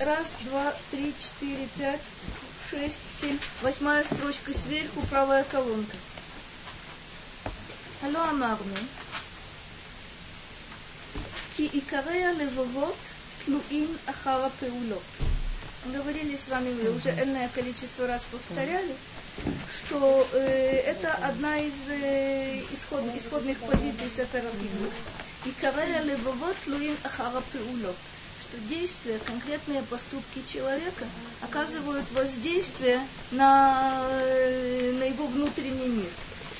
Раз, два, три, четыре, пять, шесть, семь. Восьмая строчка сверху, правая колонка. Алло, Амарну. Ки икарей а левовот тлуин ахара пеулот. Говорили с вами, мы уже энное количество раз повторяли, что э, это одна из э, исход, исходных позиций Сефера Гимна. Икарей левовот тлуин ахара пеулот что действия, конкретные поступки человека оказывают воздействие на, э, на его внутренний мир,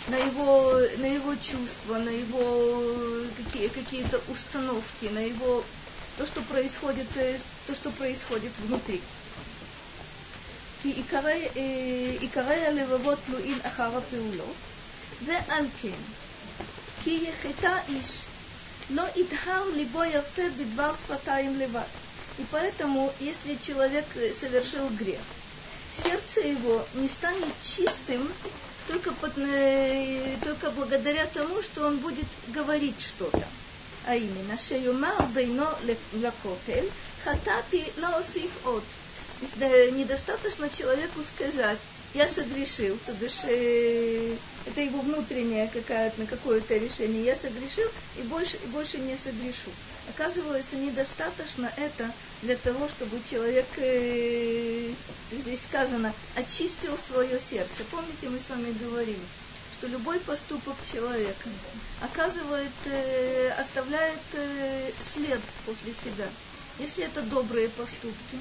на его, на его чувства, на его какие, какие-то установки, на его то, что происходит, э, то, что происходит внутри. כי עיקרי הלבבות תלויים אחר הפעולות, ועל כן, כי יחטא איש но идхар либо яфе бедвар сватаем леват. И поэтому, если человек совершил грех, сердце его не станет чистым только, под, э, только благодаря тому, что он будет говорить что-то. А именно, шеюмар бейно лакотель, хатати лаосиф от. Недостаточно человеку сказать, я согрешил, то бишь э, это его внутреннее какое-то, какое-то решение, я согрешил и больше, и больше не согрешу. Оказывается, недостаточно это для того, чтобы человек, э, здесь сказано, очистил свое сердце. Помните, мы с вами говорили, что любой поступок человека оказывает, э, оставляет э, след после себя. Если это добрые поступки,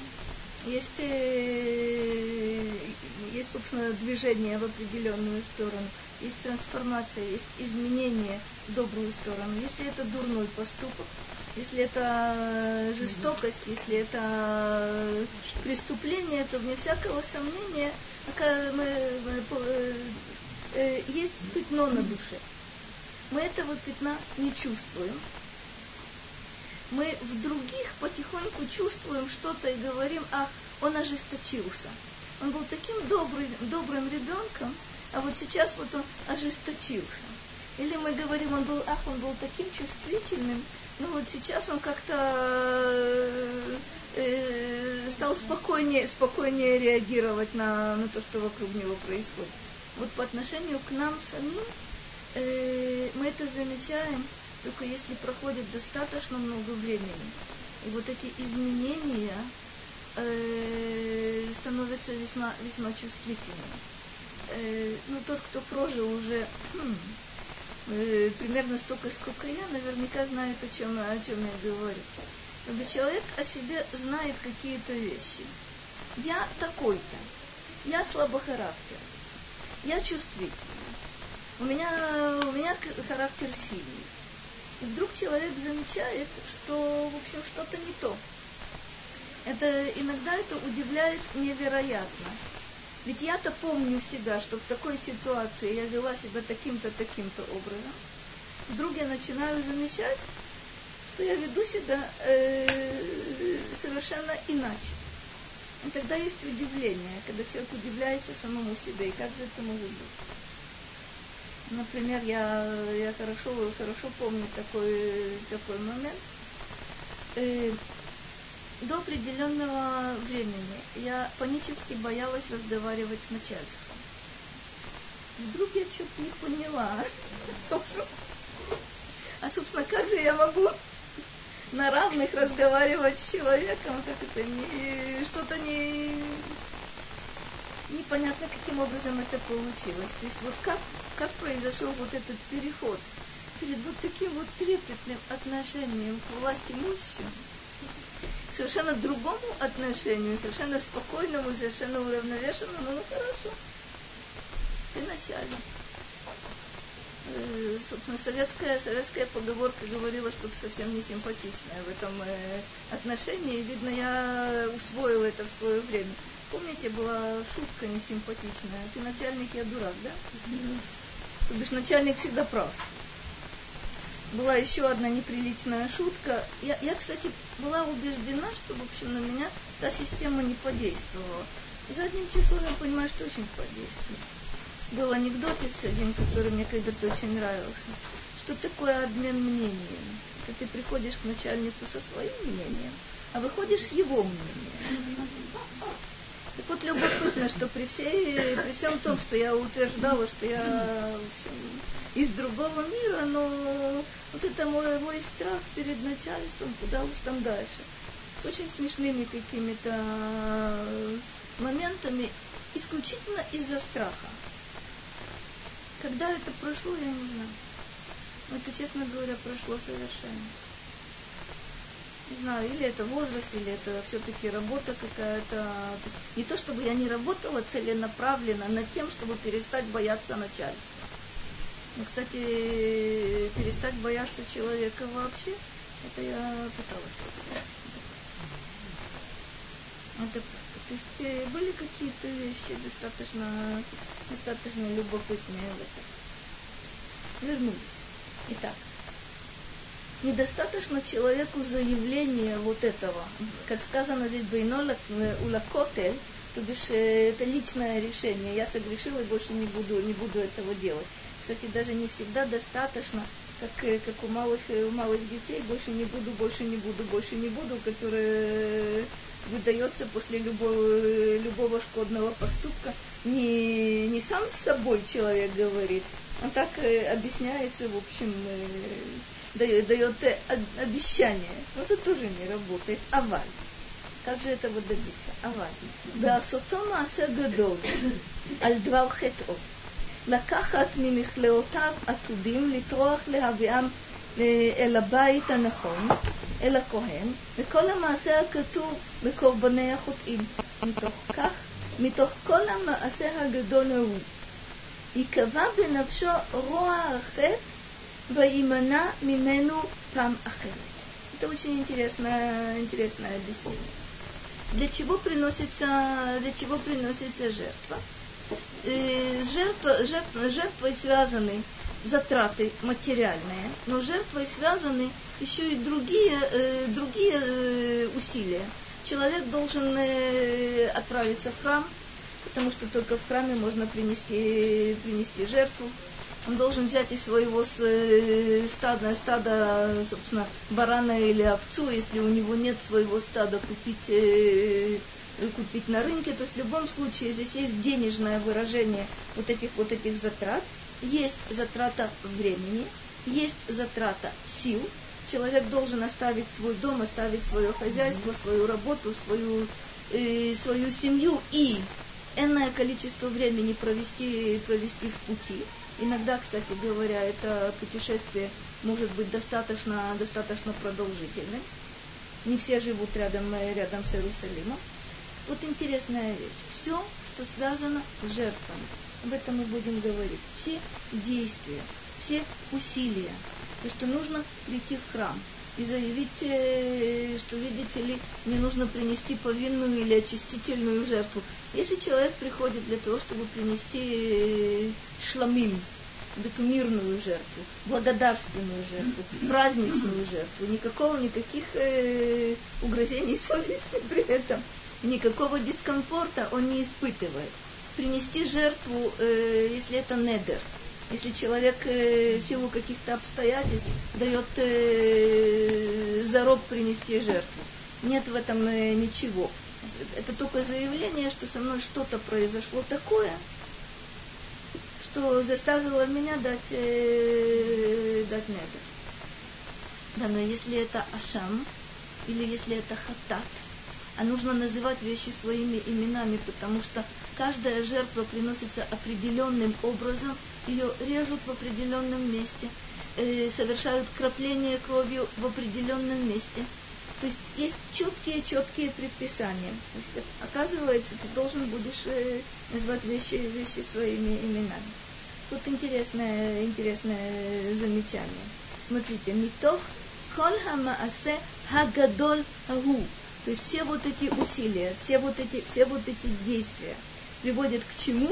есть, э, есть, собственно, движение в определенную сторону, есть трансформация, есть изменение в добрую сторону. Если это дурной поступок, если это жестокость, если это преступление, то вне всякого сомнения мы, э, есть пятно на душе. Мы этого пятна не чувствуем, мы в других потихоньку чувствуем что-то и говорим, ах, он ожесточился. Он был таким добрым, добрым ребенком, а вот сейчас вот он ожесточился. Или мы говорим, он был, ах, он был таким чувствительным, но вот сейчас он как-то э, стал спокойнее, спокойнее реагировать на, на то, что вокруг него происходит. Вот по отношению к нам самим э, мы это замечаем, только если проходит достаточно много времени. И вот эти изменения э, становятся весьма, весьма чувствительными. Э, ну, тот, кто прожил уже хм, э, примерно столько, сколько я, наверняка знает, о чем, о чем я говорю. Когда человек о себе знает какие-то вещи. Я такой-то. Я слабохарактер. Я чувствительный. У меня, у меня характер сильный. И вдруг человек замечает, что, в общем, что-то не то. Это иногда это удивляет невероятно. Ведь я-то помню себя, что в такой ситуации я вела себя таким-то, таким-то образом. Вдруг я начинаю замечать, что я веду себя э, совершенно иначе. И тогда есть удивление, когда человек удивляется самому себе, и как же это может быть. Например, я, я хорошо, хорошо помню такой, такой момент. Э, до определенного времени я панически боялась разговаривать с начальством. Вдруг я что-то не поняла. Собственно, а, собственно, как же я могу на равных разговаривать с человеком, как это не, что-то не, непонятно, каким образом это получилось. То есть вот как, как произошел вот этот переход перед вот таким вот трепетным отношением к власти к совершенно другому отношению, совершенно спокойному, совершенно уравновешенному, ну хорошо, ты начальник. Э, собственно, советская, советская поговорка говорила что-то совсем не симпатичное в этом э, отношении. Видно, я усвоила это в свое время. Помните, была шутка несимпатичная. Ты начальник, я дурак, да? То бишь начальник всегда прав. Была еще одна неприличная шутка. Я, я, кстати, была убеждена, что, в общем, на меня та система не подействовала. Задним числом я понимаю, что очень подействует. Был анекдотец один, который мне когда-то очень нравился. Что такое обмен мнением? Когда ты приходишь к начальнику со своим мнением, а выходишь с его мнения. Так вот любопытно, что при, всей, при всем том, что я утверждала, что я из другого мира, но вот это мой, мой страх перед начальством, куда уж там дальше. С очень смешными какими-то моментами, исключительно из-за страха. Когда это прошло, я не знаю. Это, честно говоря, прошло совершенно. Не знаю, или это возраст, или это все-таки работа какая-то. То есть не то, чтобы я не работала целенаправленно над тем, чтобы перестать бояться начальства. Но, кстати, перестать бояться человека вообще, это я пыталась Это То есть э, были какие-то вещи достаточно, достаточно любопытные в этом. Вернулись. Итак, недостаточно человеку заявления вот этого. Как сказано здесь, Бейнола Улакотель, то бишь э, это личное решение. Я согрешила и больше не буду, не буду этого делать. Кстати, даже не всегда достаточно, как, э, как у, малых, э, у малых детей, больше не буду, больше не буду, больше не буду, которое выдается после любого, любого шкодного поступка. Не, не сам с собой человек говорит, а так объясняется, в общем, дает, дает обещание. Но это тоже не работает. Аваль. Как же этого добиться? Аваль. Беасотома асе гадол. Аль двар хетот. לקחת ממכלאותיו עתודים, לטרוח להביאם אל הבית הנכון, אל הכהן, וכל המעשה הכתוב בקורבני החוטאים. מתוך כך, מתוך כל המעשה הגדול ההוא, ייקבע בנפשו רוע החטא Ваимана Мимену, Пам Ахерет. Это очень интересное, интересное объяснение. Для чего приносится, для чего приносится жертва? Э, С жертвой, жертвой, связаны затраты материальные, но жертвой связаны еще и другие, э, другие э, усилия. Человек должен отправиться в храм, потому что только в храме можно принести, принести жертву. Он должен взять из своего э, стада, стада, собственно, барана или овцу, если у него нет своего стада, купить э, купить на рынке. То есть в любом случае здесь есть денежное выражение вот этих вот этих затрат, есть затрата времени, есть затрата сил. Человек должен оставить свой дом, оставить свое хозяйство, свою работу, свою, э, свою семью и энное количество времени провести, провести в пути. Иногда, кстати говоря, это путешествие может быть достаточно, достаточно продолжительным. Не все живут рядом, рядом с Иерусалимом. Вот интересная вещь. Все, что связано с жертвами. Об этом мы будем говорить. Все действия, все усилия. То, что нужно прийти в храм и заявить, что, видите ли, мне нужно принести повинную или очистительную жертву. Если человек приходит для того, чтобы принести э, шламим, эту мирную жертву, благодарственную жертву, праздничную жертву, никакого, никаких э, угрозений совести при этом – никакого дискомфорта он не испытывает. Принести жертву, э, если это недер, если человек э, в силу каких-то обстоятельств дает э, зарок принести жертву. Нет в этом э, ничего. Это только заявление, что со мной что-то произошло такое, что заставило меня дать, э, дать недер. Да, но если это ашам, или если это хатат, а нужно называть вещи своими именами, потому что каждая жертва приносится определенным образом, ее режут в определенном месте, э, совершают крапление кровью в определенном месте. То есть есть четкие-четкие предписания. То есть, оказывается, ты должен будешь э, назвать вещи, вещи своими именами. Тут интересное, интересное замечание. Смотрите, митох кол хамаасе хагадоль агу. То есть все вот эти усилия, все вот эти, все вот эти действия приводят к чему?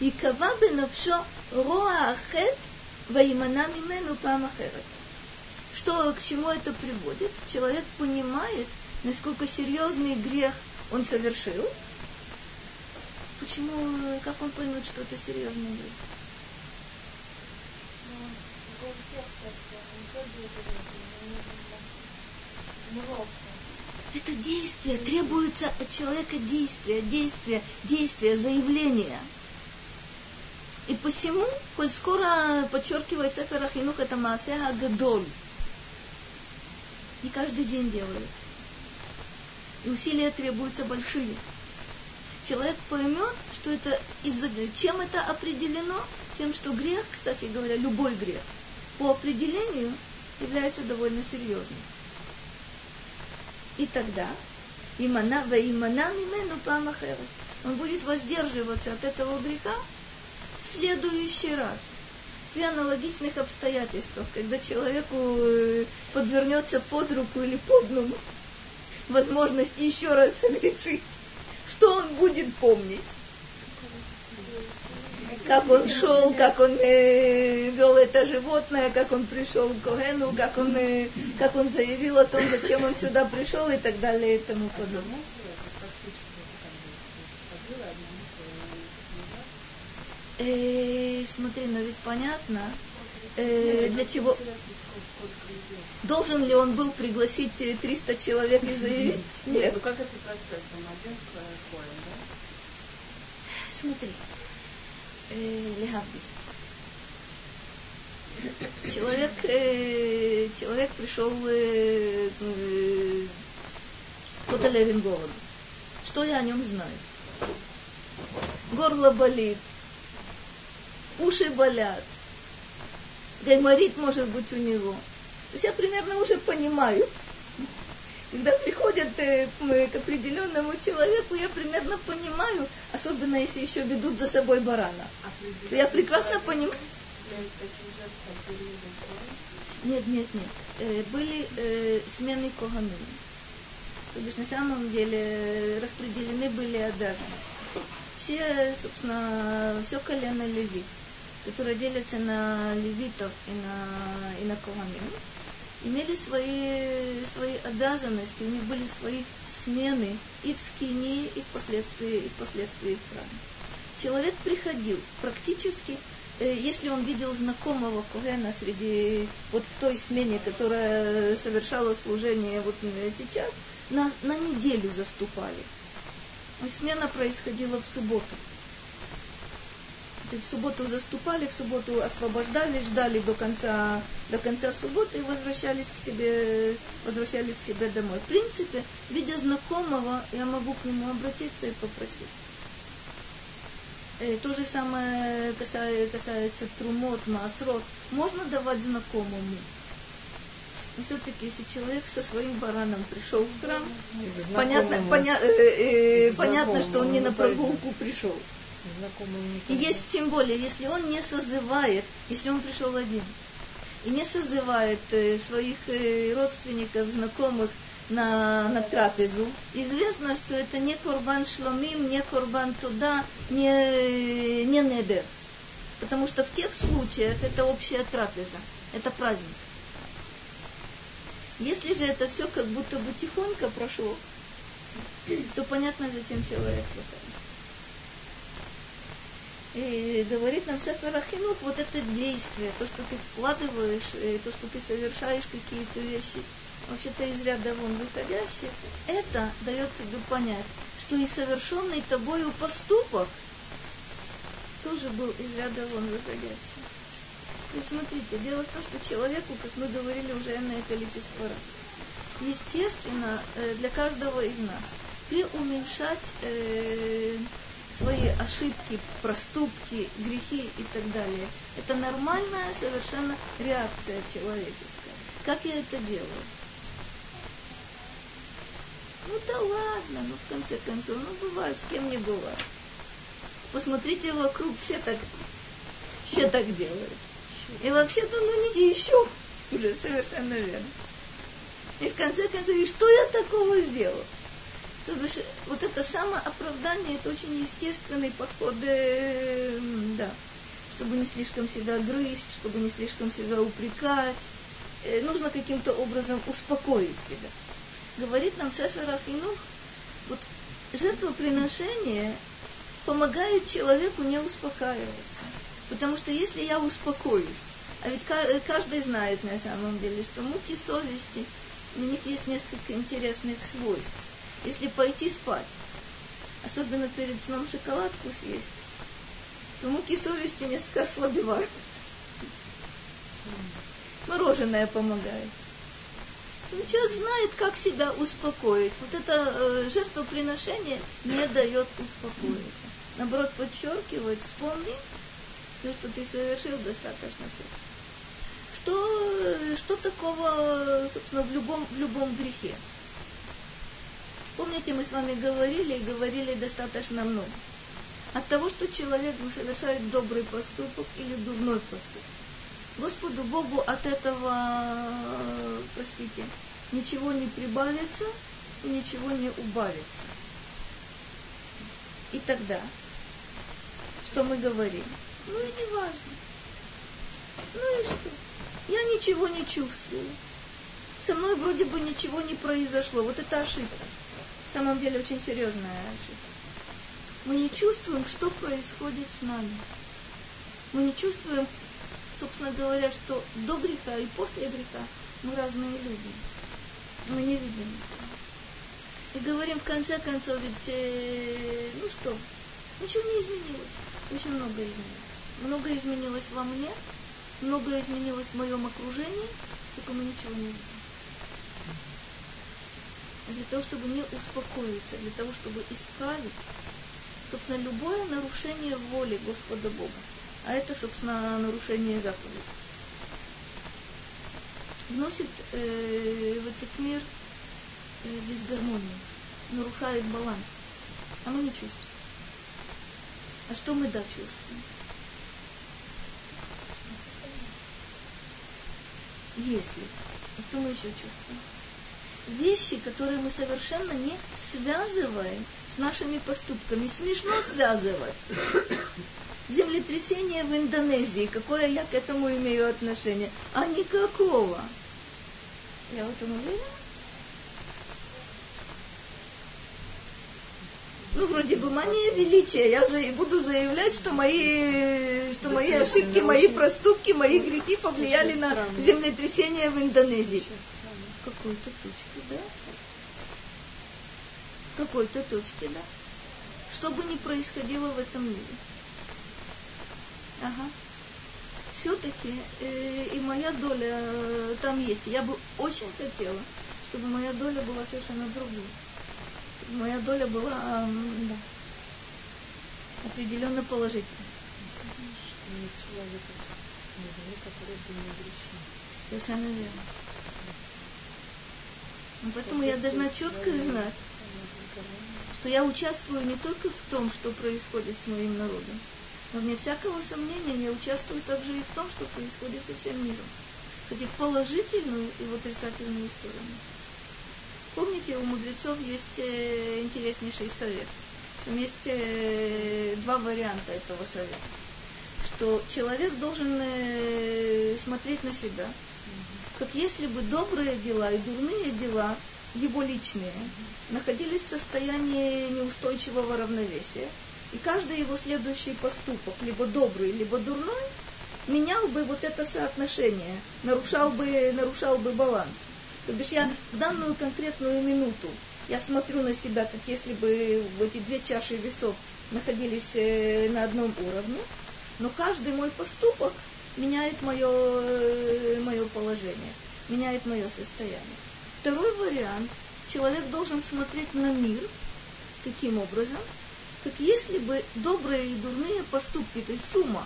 И кавабе навшо роа ахет ваимана мимену памахерет. Что, к чему это приводит? Человек понимает, насколько серьезный грех он совершил. Почему, как он поймет, что это серьезный грех? Ну, Это действие, требуется от человека действия, действия, действия, заявления. И посему, коль скоро подчеркивает Сефер Ахинух, это Маасеха Гадоль. Не каждый день делают. И усилия требуются большие. Человек поймет, что это из-за чем это определено, тем, что грех, кстати говоря, любой грех, по определению является довольно серьезным. И тогда имана в имана мимену памахеру. Он будет воздерживаться от этого греха в следующий раз. При аналогичных обстоятельствах, когда человеку э, подвернется под руку или под ногу возможность еще раз согрешить, что он будет помнить? Как он шел, как он э, вел это животное, как он пришел к Когену, как он, э, как он заявил о том, зачем он сюда пришел и так далее и тому подобное. Э, смотри, но ведь понятно, э, для чего... Должен ли он был пригласить 300 человек и заявить? Нет. Ну как это процесс? Он один? Смотри, э. Человек, э, человек пришел э, э, Котелевин голоду. Что я о нем знаю? Горло болит, уши болят, гайморит может быть у него. То есть я примерно уже понимаю, приходят э, к определенному человеку, я примерно понимаю, особенно если еще ведут за собой барана. Я прекрасно понимаю. Нет, нет, нет. Э, были э, смены коганым. То есть на самом деле распределены были обязанности. Все, собственно, все колено левит, которое делится на левитов и на, и на коганим имели свои, свои обязанности, у них были свои смены и в скинии, и впоследствии, и впоследствии в храме. Человек приходил практически, э, если он видел знакомого Когена среди, вот в той смене, которая совершала служение вот сейчас, на, на неделю заступали. Смена происходила в субботу в субботу заступали, в субботу освобождались, ждали до конца, до конца субботы и возвращались к себе, возвращались к себе домой. В принципе, видя знакомого, я могу к нему обратиться и попросить. Э, то же самое касается, касается трумот, масрот. Можно давать знакомому. Но все-таки, если человек со своим бараном пришел в храм, понятно, поня, э, э, понятно, что он не на прогулку пришел. И есть тем более, если он не созывает, если он пришел один, и не созывает э, своих э, родственников, знакомых на, на трапезу, известно, что это не курбан шломим, не курбан туда, не, не недер. Потому что в тех случаях это общая трапеза, это праздник. Если же это все как будто бы тихонько прошло, то понятно, зачем человек это. И говорит нам Сефер Ахинух, вот это действие, то, что ты вкладываешь, э, то, что ты совершаешь какие-то вещи, вообще-то из ряда вон выходящие, это дает тебе понять, что и совершенный тобою поступок тоже был из ряда вон выходящий. И смотрите, дело в том, что человеку, как мы говорили уже иное количество раз, естественно, э, для каждого из нас преуменьшать э, свои ошибки, проступки, грехи и так далее. Это нормальная совершенно реакция человеческая. Как я это делаю? Ну да ладно, ну в конце концов, ну бывает, с кем не бывает. Посмотрите вокруг, все так, все так делают. И вообще-то, ну не еще, уже совершенно верно. И в конце концов, и что я такого сделал? Вот это самооправдание, это очень естественный подход, э, да, чтобы не слишком себя грызть, чтобы не слишком себя упрекать. Э, нужно каким-то образом успокоить себя. Говорит нам Сефер Афинух, вот жертвоприношение помогает человеку не успокаиваться. Потому что если я успокоюсь, а ведь каждый знает на самом деле, что муки совести у них есть несколько интересных свойств. Если пойти спать, особенно перед сном шоколадку съесть, то муки совести несколько ослабевают. Мороженое помогает. Ну, человек знает, как себя успокоить. Вот это э, жертвоприношение не дает успокоиться. Наоборот, подчеркивает, вспомни, то, что ты совершил, достаточно все. Что, что такого, собственно, в любом, в любом грехе? Помните, мы с вами говорили и говорили достаточно много. От того, что человек совершает добрый поступок или дурной поступок. Господу Богу от этого, простите, ничего не прибавится и ничего не убавится. И тогда, что мы говорим? Ну и не важно. Ну и что? Я ничего не чувствую. Со мной вроде бы ничего не произошло. Вот это ошибка. В самом деле очень серьезная ошибка. Мы не чувствуем, что происходит с нами. Мы не чувствуем, собственно говоря, что до греха и после греха мы разные люди. Мы не видим. И говорим в конце концов, ведь, э, ну что, ничего не изменилось. Очень много изменилось. Много изменилось во мне, много изменилось в моем окружении, только мы ничего не видим. Для того, чтобы не успокоиться, для того, чтобы исправить, собственно, любое нарушение воли Господа Бога а это, собственно, нарушение заповедей. Вносит э, в этот мир э, дисгармонию, нарушает баланс, а мы не чувствуем. А что мы да чувствуем? Если. А что мы еще чувствуем? Вещи, которые мы совершенно не связываем с нашими поступками. Смешно связывать землетрясение в Индонезии, какое я к этому имею отношение? А никакого. Я в этом уверена. Ну, вроде бы мания величия. Я за, буду заявлять, что мои, что мои ошибки, мои проступки, мои грехи повлияли на землетрясение в Индонезии. В какой-то точке, да? В какой-то точке, да? Что бы ни происходило в этом мире. Ага. Все-таки э, и моя доля э, там есть. Я бы очень хотела, чтобы моя доля была совершенно другой. Моя доля была, э, да, определенно положительной. Совершенно верно. Ну, поэтому я должна четко знать, что я участвую не только в том, что происходит с моим народом, но вне всякого сомнения я участвую также и в том, что происходит со всем миром. Кстати, в положительную и в отрицательную сторону. Помните, у мудрецов есть э, интереснейший совет. Там есть э, два варианта этого совета. Что человек должен э, смотреть на себя, как если бы добрые дела и дурные дела, его личные, находились в состоянии неустойчивого равновесия, и каждый его следующий поступок, либо добрый, либо дурной, менял бы вот это соотношение, нарушал бы, нарушал бы баланс. То бишь я в данную конкретную минуту я смотрю на себя, как если бы эти две чаши весов находились э, на одном уровне, но каждый мой поступок меняет мое, э, мое положение, меняет мое состояние. Второй вариант. Человек должен смотреть на мир. Каким образом? как если бы добрые и дурные поступки, то есть сумма,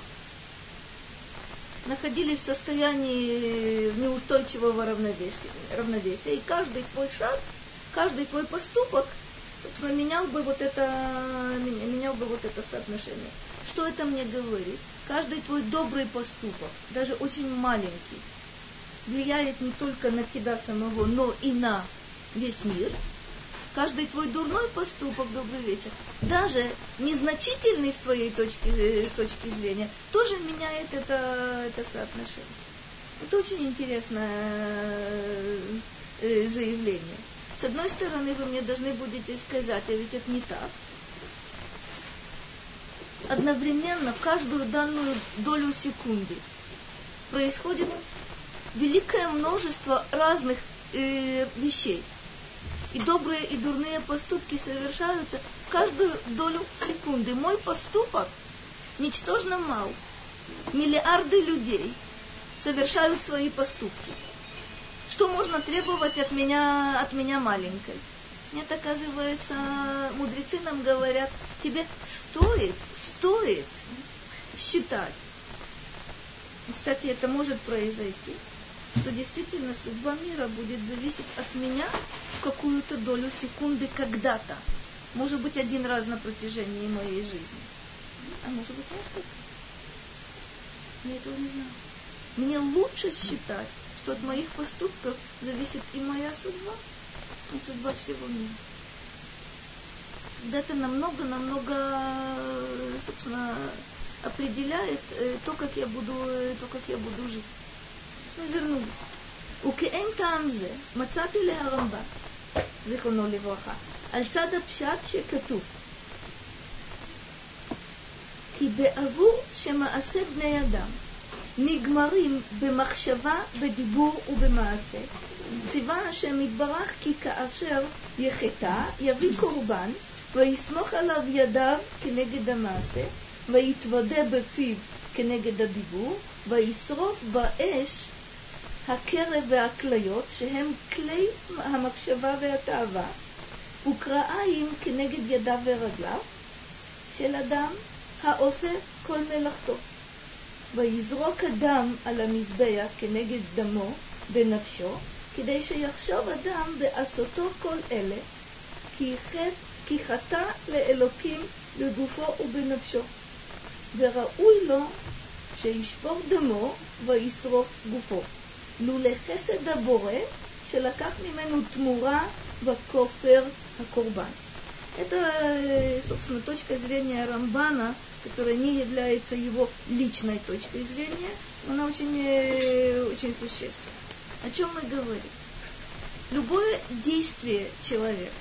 находились в состоянии неустойчивого равновесия, равновесия, и каждый твой шаг, каждый твой поступок, собственно, менял бы вот это, менял бы вот это соотношение. Что это мне говорит? Каждый твой добрый поступок, даже очень маленький, влияет не только на тебя самого, но и на весь мир – каждый твой дурной поступок, добрый вечер, даже незначительный с твоей точки, с точки зрения, тоже меняет это, это соотношение. Это очень интересное э, заявление. С одной стороны, вы мне должны будете сказать, а ведь это не так. Одновременно каждую данную долю секунды происходит великое множество разных э, вещей. И добрые и дурные поступки совершаются каждую долю секунды. Мой поступок ничтожно мал. Миллиарды людей совершают свои поступки. Что можно требовать от меня, от меня маленькой? Нет, оказывается, мудрецы нам говорят, тебе стоит, стоит считать. Кстати, это может произойти, что действительно судьба мира будет зависеть от меня в какую-то долю секунды когда-то. Может быть, один раз на протяжении моей жизни. А может быть, несколько. Я этого не знаю. Мне лучше считать, что от моих поступков зависит и моя судьба, и судьба всего мира. Когда это намного-намного, собственно, определяет э, то, как я буду, э, то, как я буду жить. Ну, вернулись. וכאין טעם זה, מצאתי להרמב"ם, זיכרונו לברכה, על צד הפשט שכתוב כי בעבור שמעשה בני אדם נגמרים במחשבה, בדיבור ובמעשה, ציווה השם יתברך כי כאשר יחטא, יביא קורבן, ויסמוך עליו ידיו כנגד המעשה, ויתוודה בפיו כנגד הדיבור, וישרוף באש הקרב והכליות, שהם כלי המקשבה והתאווה, וקרעיים כנגד ידיו ורגליו של אדם העושה כל מלאכתו. ויזרוק הדם על המזבח כנגד דמו בנפשו, כדי שיחשוב אדם בעשותו כל אלה, כי חטא לאלוקים בגופו ובנפשו. וראוי לו שישפוך דמו וישרוף גופו. לולא חסד הבורא שלקח ממנו תמורה וכופר הקורבן. Это, собственно, точка зрения Рамбана, которая не является его личной точкой зрения, но она очень, очень существенна. О чем мы говорим? Любое действие человека,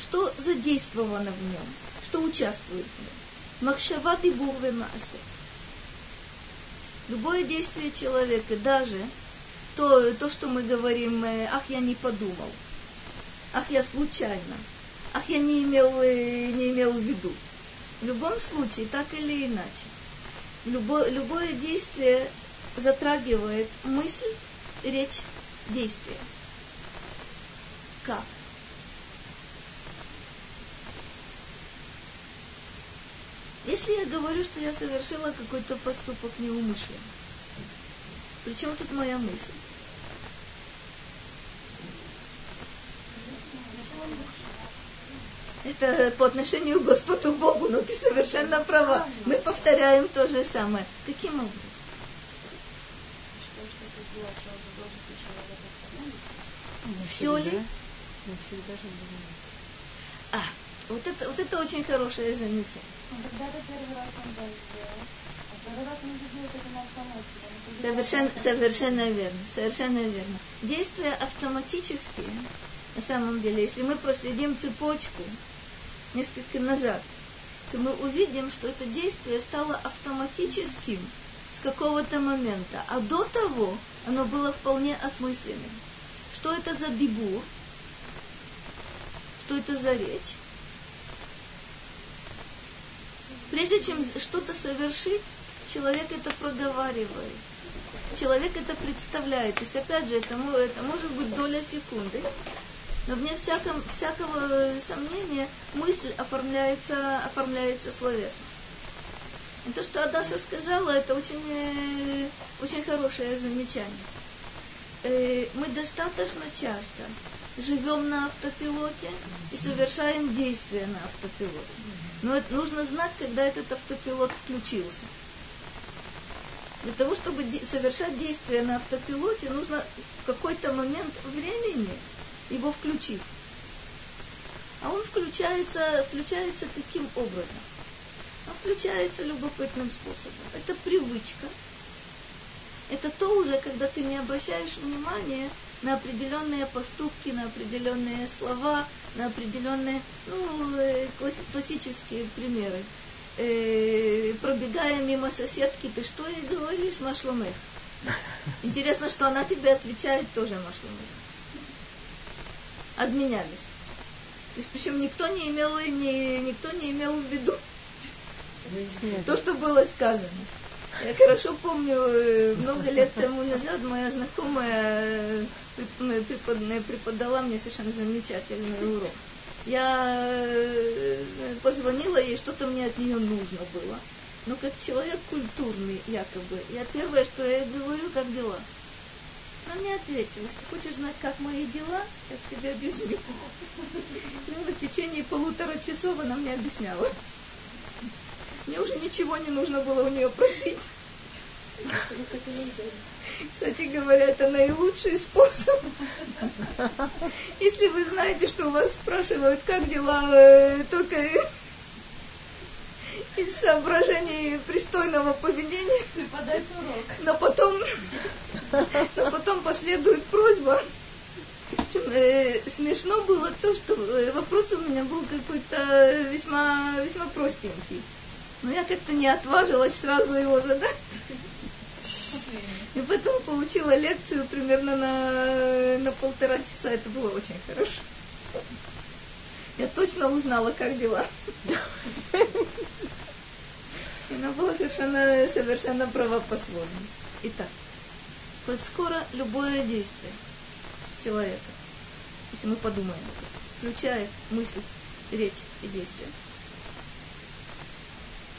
что задействовано в нем, что участвует в нем, Макшава дибур маасе. Любое действие человека, даже то, то, что мы говорим, э, ах, я не подумал, ах, я случайно, ах, я не имел, э, не имел в виду. В любом случае, так или иначе, любое, любое действие затрагивает мысль, речь, действие. Как? Если я говорю, что я совершила какой-то поступок неумышленно, причем тут моя мысль? Это по отношению к Господу Богу, но ты совершенно права. Мы повторяем то же самое. Каким образом? Все ли? А, вот это, вот это очень хорошее замечание. Совершенно, совершенно верно, совершенно верно. Действия автоматические, на самом деле, если мы проследим цепочку несколько назад, то мы увидим, что это действие стало автоматическим с какого-то момента, а до того оно было вполне осмысленным. Что это за дебур? Что это за речь? Прежде чем что-то совершить, человек это проговаривает. Человек это представляет. То есть, опять же, это, это может быть доля секунды. Но вне всяком, всякого сомнения мысль оформляется, оформляется словесно. И то, что Адаса сказала, это очень, э, очень хорошее замечание. Э, мы достаточно часто живем на автопилоте и совершаем действия на автопилоте. Но это нужно знать, когда этот автопилот включился. Для того, чтобы совершать действия на автопилоте, нужно в какой-то момент времени его включить. А он включается, включается каким образом? Он включается любопытным способом. Это привычка. Это то уже, когда ты не обращаешь внимания на определенные поступки, на определенные слова, на определенные, ну, э, классические примеры. Э, пробегая мимо соседки, ты что ей говоришь, машломех? Интересно, что она тебе отвечает тоже машломех. Обменялись. То есть, причем никто не имел, ни, никто не имел в виду то, что было сказано. Я хорошо помню, э, много лет тому назад моя знакомая э, преподала мне совершенно замечательный урок. Я э, позвонила ей, что-то мне от нее нужно было. Но как человек культурный, якобы, я первое, что я говорю, как дела. Она мне ответила, если хочешь знать, как мои дела, сейчас тебе объясню. Ну, в течение полутора часов она мне объясняла. Мне уже ничего не нужно было у нее просить. Кстати говоря, это наилучший способ. Если вы знаете, что у вас спрашивают, как дела, э, только из соображений пристойного поведения. Но потом, но потом последует просьба. Э, смешно было то, что э, вопрос у меня был какой-то весьма, весьма простенький. Но я как-то не отважилась сразу его задать. И потом получила лекцию примерно на, на полтора часа. Это было очень хорошо. Я точно узнала, как дела. И она была совершенно, совершенно права. Итак, коль скоро любое действие человека, если мы подумаем, включает мысль, речь и действие,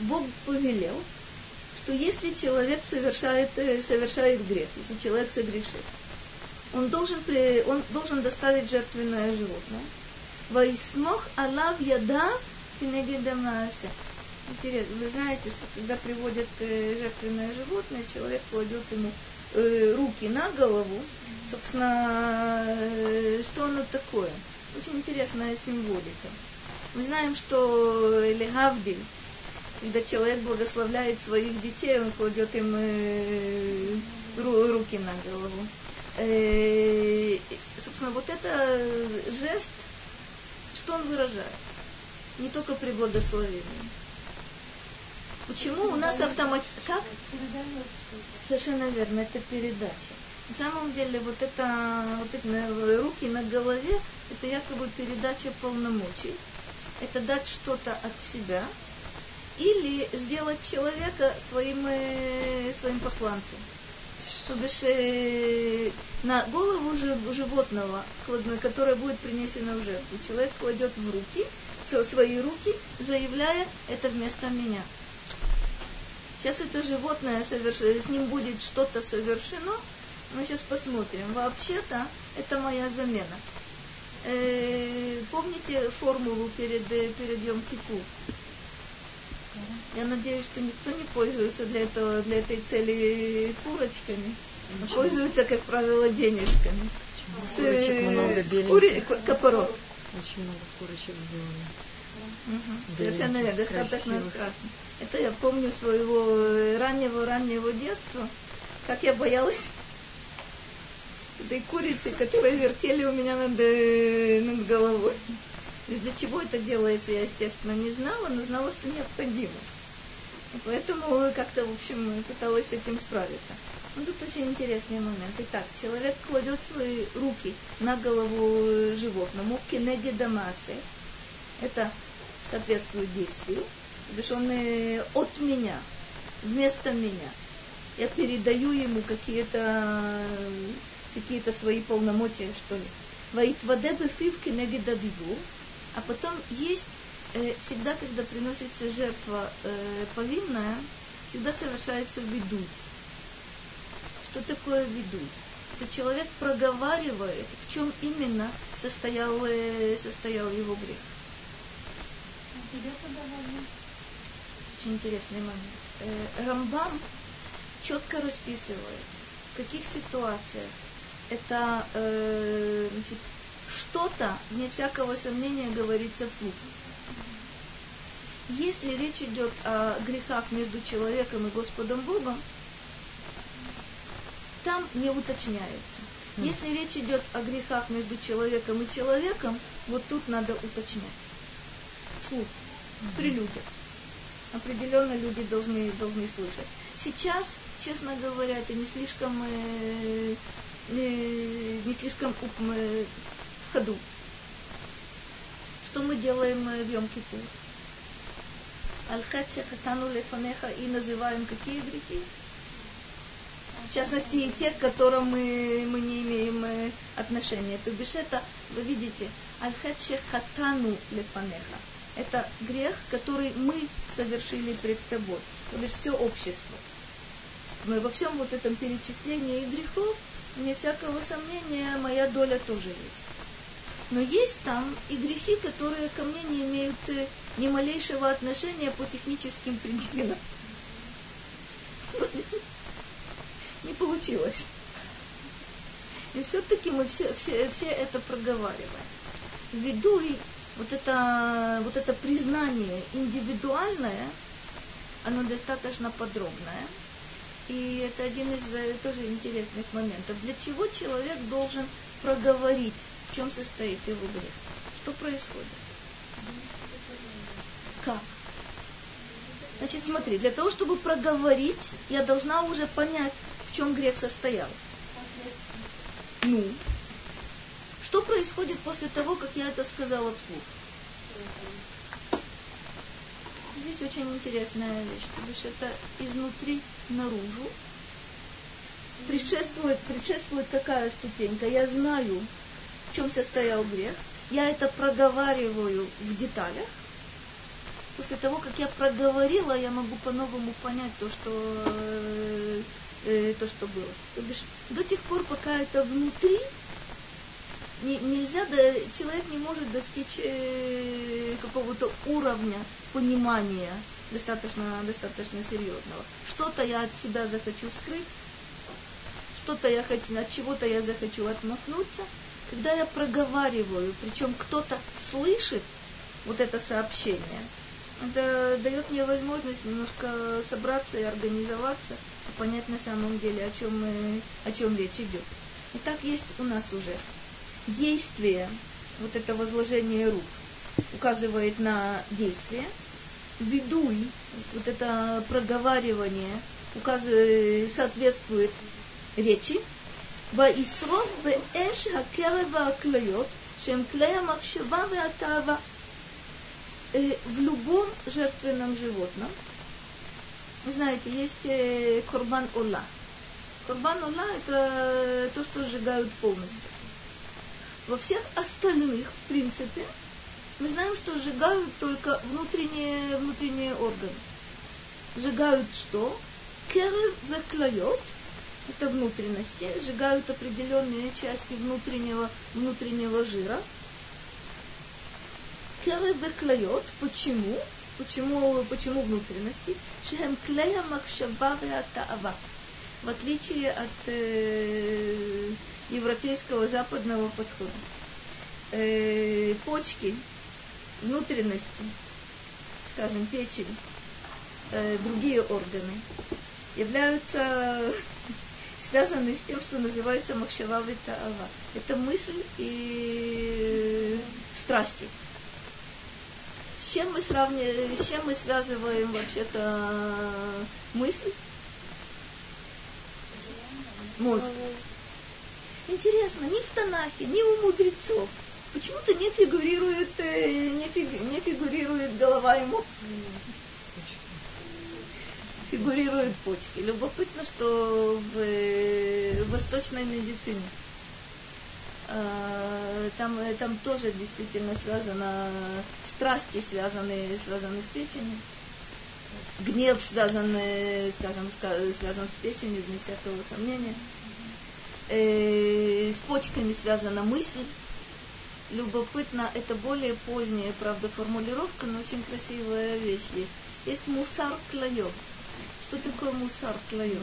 Бог повелел, что если человек совершает, э, совершает грех, если человек согрешит, он должен, при, он должен доставить жертвенное животное. Ваисмох алав ядав кинегедамаасе. Интересно, вы знаете, что когда приводят э, жертвенное животное, человек кладет ему э, руки на голову. Собственно, э, что оно такое? Очень интересная символика. Мы знаем, что Легавдиль, когда человек благословляет своих детей, он кладет им ру, руки на голову. Собственно, вот это жест, что он выражает? Не только при благословении. Почему у нас автоматически... Как? Совершенно верно, это передача. На самом деле вот это, вот это руки на голове, это якобы передача полномочий. Это дать что-то от себя, или сделать человека своим, э, своим посланцем. То бишь э, на голову животного, которое будет принесено жертву, человек кладет в руки, свои руки, заявляя, это вместо меня. Сейчас это животное, соверш... с ним будет что-то совершено, мы сейчас посмотрим. Вообще-то это моя замена. Э, помните формулу перед, перед Йом Кипу? Я надеюсь, что никто не пользуется для, этого, для этой цели курочками. Почему? Пользуются, как правило, денежками. С, курочек много с кури... копорок. Очень много курочек сделали. Угу. Совершенно верно, достаточно страшно. Это я помню своего раннего-раннего детства, как я боялась этой курицы, которые вертели у меня над, э, над головой. Для чего это делается, я, естественно, не знала, но знала, что необходимо. Поэтому как-то, в общем, пыталась с этим справиться. Ну, тут очень интересный момент. Итак, человек кладет свои руки на голову животному, кинеги дамасы. Это соответствует действию. То есть он от меня, вместо меня. Я передаю ему какие-то какие свои полномочия, что ли. Ваитваде фив кинеги дадиву. А потом есть э, всегда, когда приносится жертва э, повинная, всегда совершается виду. Что такое виду? Это человек проговаривает, в чем именно состоял, э, состоял его грех. Очень интересный момент. Э, Рамбам четко расписывает, в каких ситуациях это э, значит, что-то, вне всякого сомнения, говорится вслух. Если речь идет о грехах между человеком и Господом Богом, там не уточняется. Если речь идет о грехах между человеком и человеком, вот тут надо уточнять. Вслух, при людях. Определенно люди должны, должны слышать. Сейчас, честно говоря, это не слишком, э, э, не слишком э, в ходу. что мы делаем э, в Йом-Кипур? Аль-Хет Шехатану Лефанеха и называем какие грехи? В частности, и те, к которым мы, мы не имеем э, отношения. То бишь это, вы видите, Аль-Хет Шехатану Лефанеха. Это грех, который мы совершили пред тобой. То бишь все общество. Мы во всем вот этом перечислении грехов, вне всякого сомнения, моя доля тоже есть. Но есть там и грехи, которые ко мне не имеют э, ни малейшего отношения по техническим причинам. Не получилось. И все-таки мы все, все, все это проговариваем. Ввиду и вот это, вот это признание индивидуальное, оно достаточно подробное. И это один из э, тоже интересных моментов. Для чего человек должен проговорить, в чем состоит его грех? Что происходит? Как? Значит, смотри, для того, чтобы проговорить, я должна уже понять, в чем грех состоял. Ну, что происходит после того, как я это сказала вслух? Здесь очень интересная вещь, потому что это изнутри наружу. Предшествует, предшествует какая ступенька? Я знаю, в чем состоял грех. Я это проговариваю в деталях. После того, как я проговорила, я могу по-новому понять то, что, э, э то, что было. То бишь, до тех пор, пока это внутри, не, нельзя, да, человек не может достичь э, какого-то уровня понимания достаточно, достаточно серьезного. Что-то я от себя захочу скрыть, что-то я хочу, от чего-то я захочу отмахнуться. Когда я проговариваю, причем кто-то слышит вот это сообщение, это дает мне возможность немножко собраться и организоваться, и понять на самом деле, о чем, мы, о чем речь идет. И так есть у нас уже действие, вот это возложение рук, указывает на действие. Ведуй, вот это проговаривание, указывает, соответствует речи. וישרוף באש הקרב והכליות, שהם כלי המחשבה והתאווה. В любом жертвенном животном, вы знаете, есть э, курбан ола. Курбан ола – это то, что сжигают полностью. Во всех остальных, в принципе, мы знаем, что сжигают только внутренние, внутренние органы. Сжигают что? Керев веклайот, это внутренности, сжигают определенные части внутреннего, внутреннего жира. Керев веклайот, почему? Почему, почему внутренности? Шехем клея веатаава. В отличие от э, европейского западного подхода. Э, почки, внутренности, скажем, печень, э, другие органы являются связаны с тем, что называется махшава таава. Это мысль и страсти. С чем мы сравниваем, с чем мы связываем вообще-то мысль? Мозг. Интересно, ни в Танахе, ни у мудрецов почему-то не фигурирует, э, не, фиг, не фигурирует голова и мозг. Фигурируют почки. Любопытно, что в, э, восточной медицине э, там, там тоже действительно связано, страсти связаны, связаны с печенью. Гнев связан, скажем, связан с печенью, вне всякого сомнения э, с почками связана мысль. Любопытно, это более поздняя, правда, формулировка, но очень красивая вещь есть. Есть мусар клаев. Что такое мусар клаев?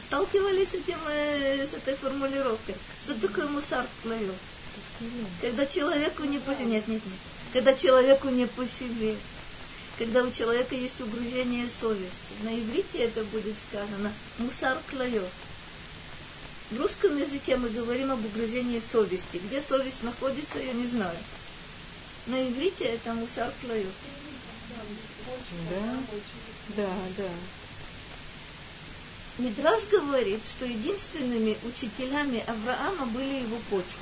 Сталкивались с, этим, э, с этой формулировкой. Что такое мусар клаев? Когда человеку не по себе. Нет, нет, нет. Когда человеку не по себе когда у человека есть угрызение совести. На иврите это будет сказано мусар клаев. В русском языке мы говорим об угрызении совести. Где совесть находится, я не знаю. На иврите это мусар клаев. Да, да, да. Мидраш говорит, что единственными учителями Авраама были его почки.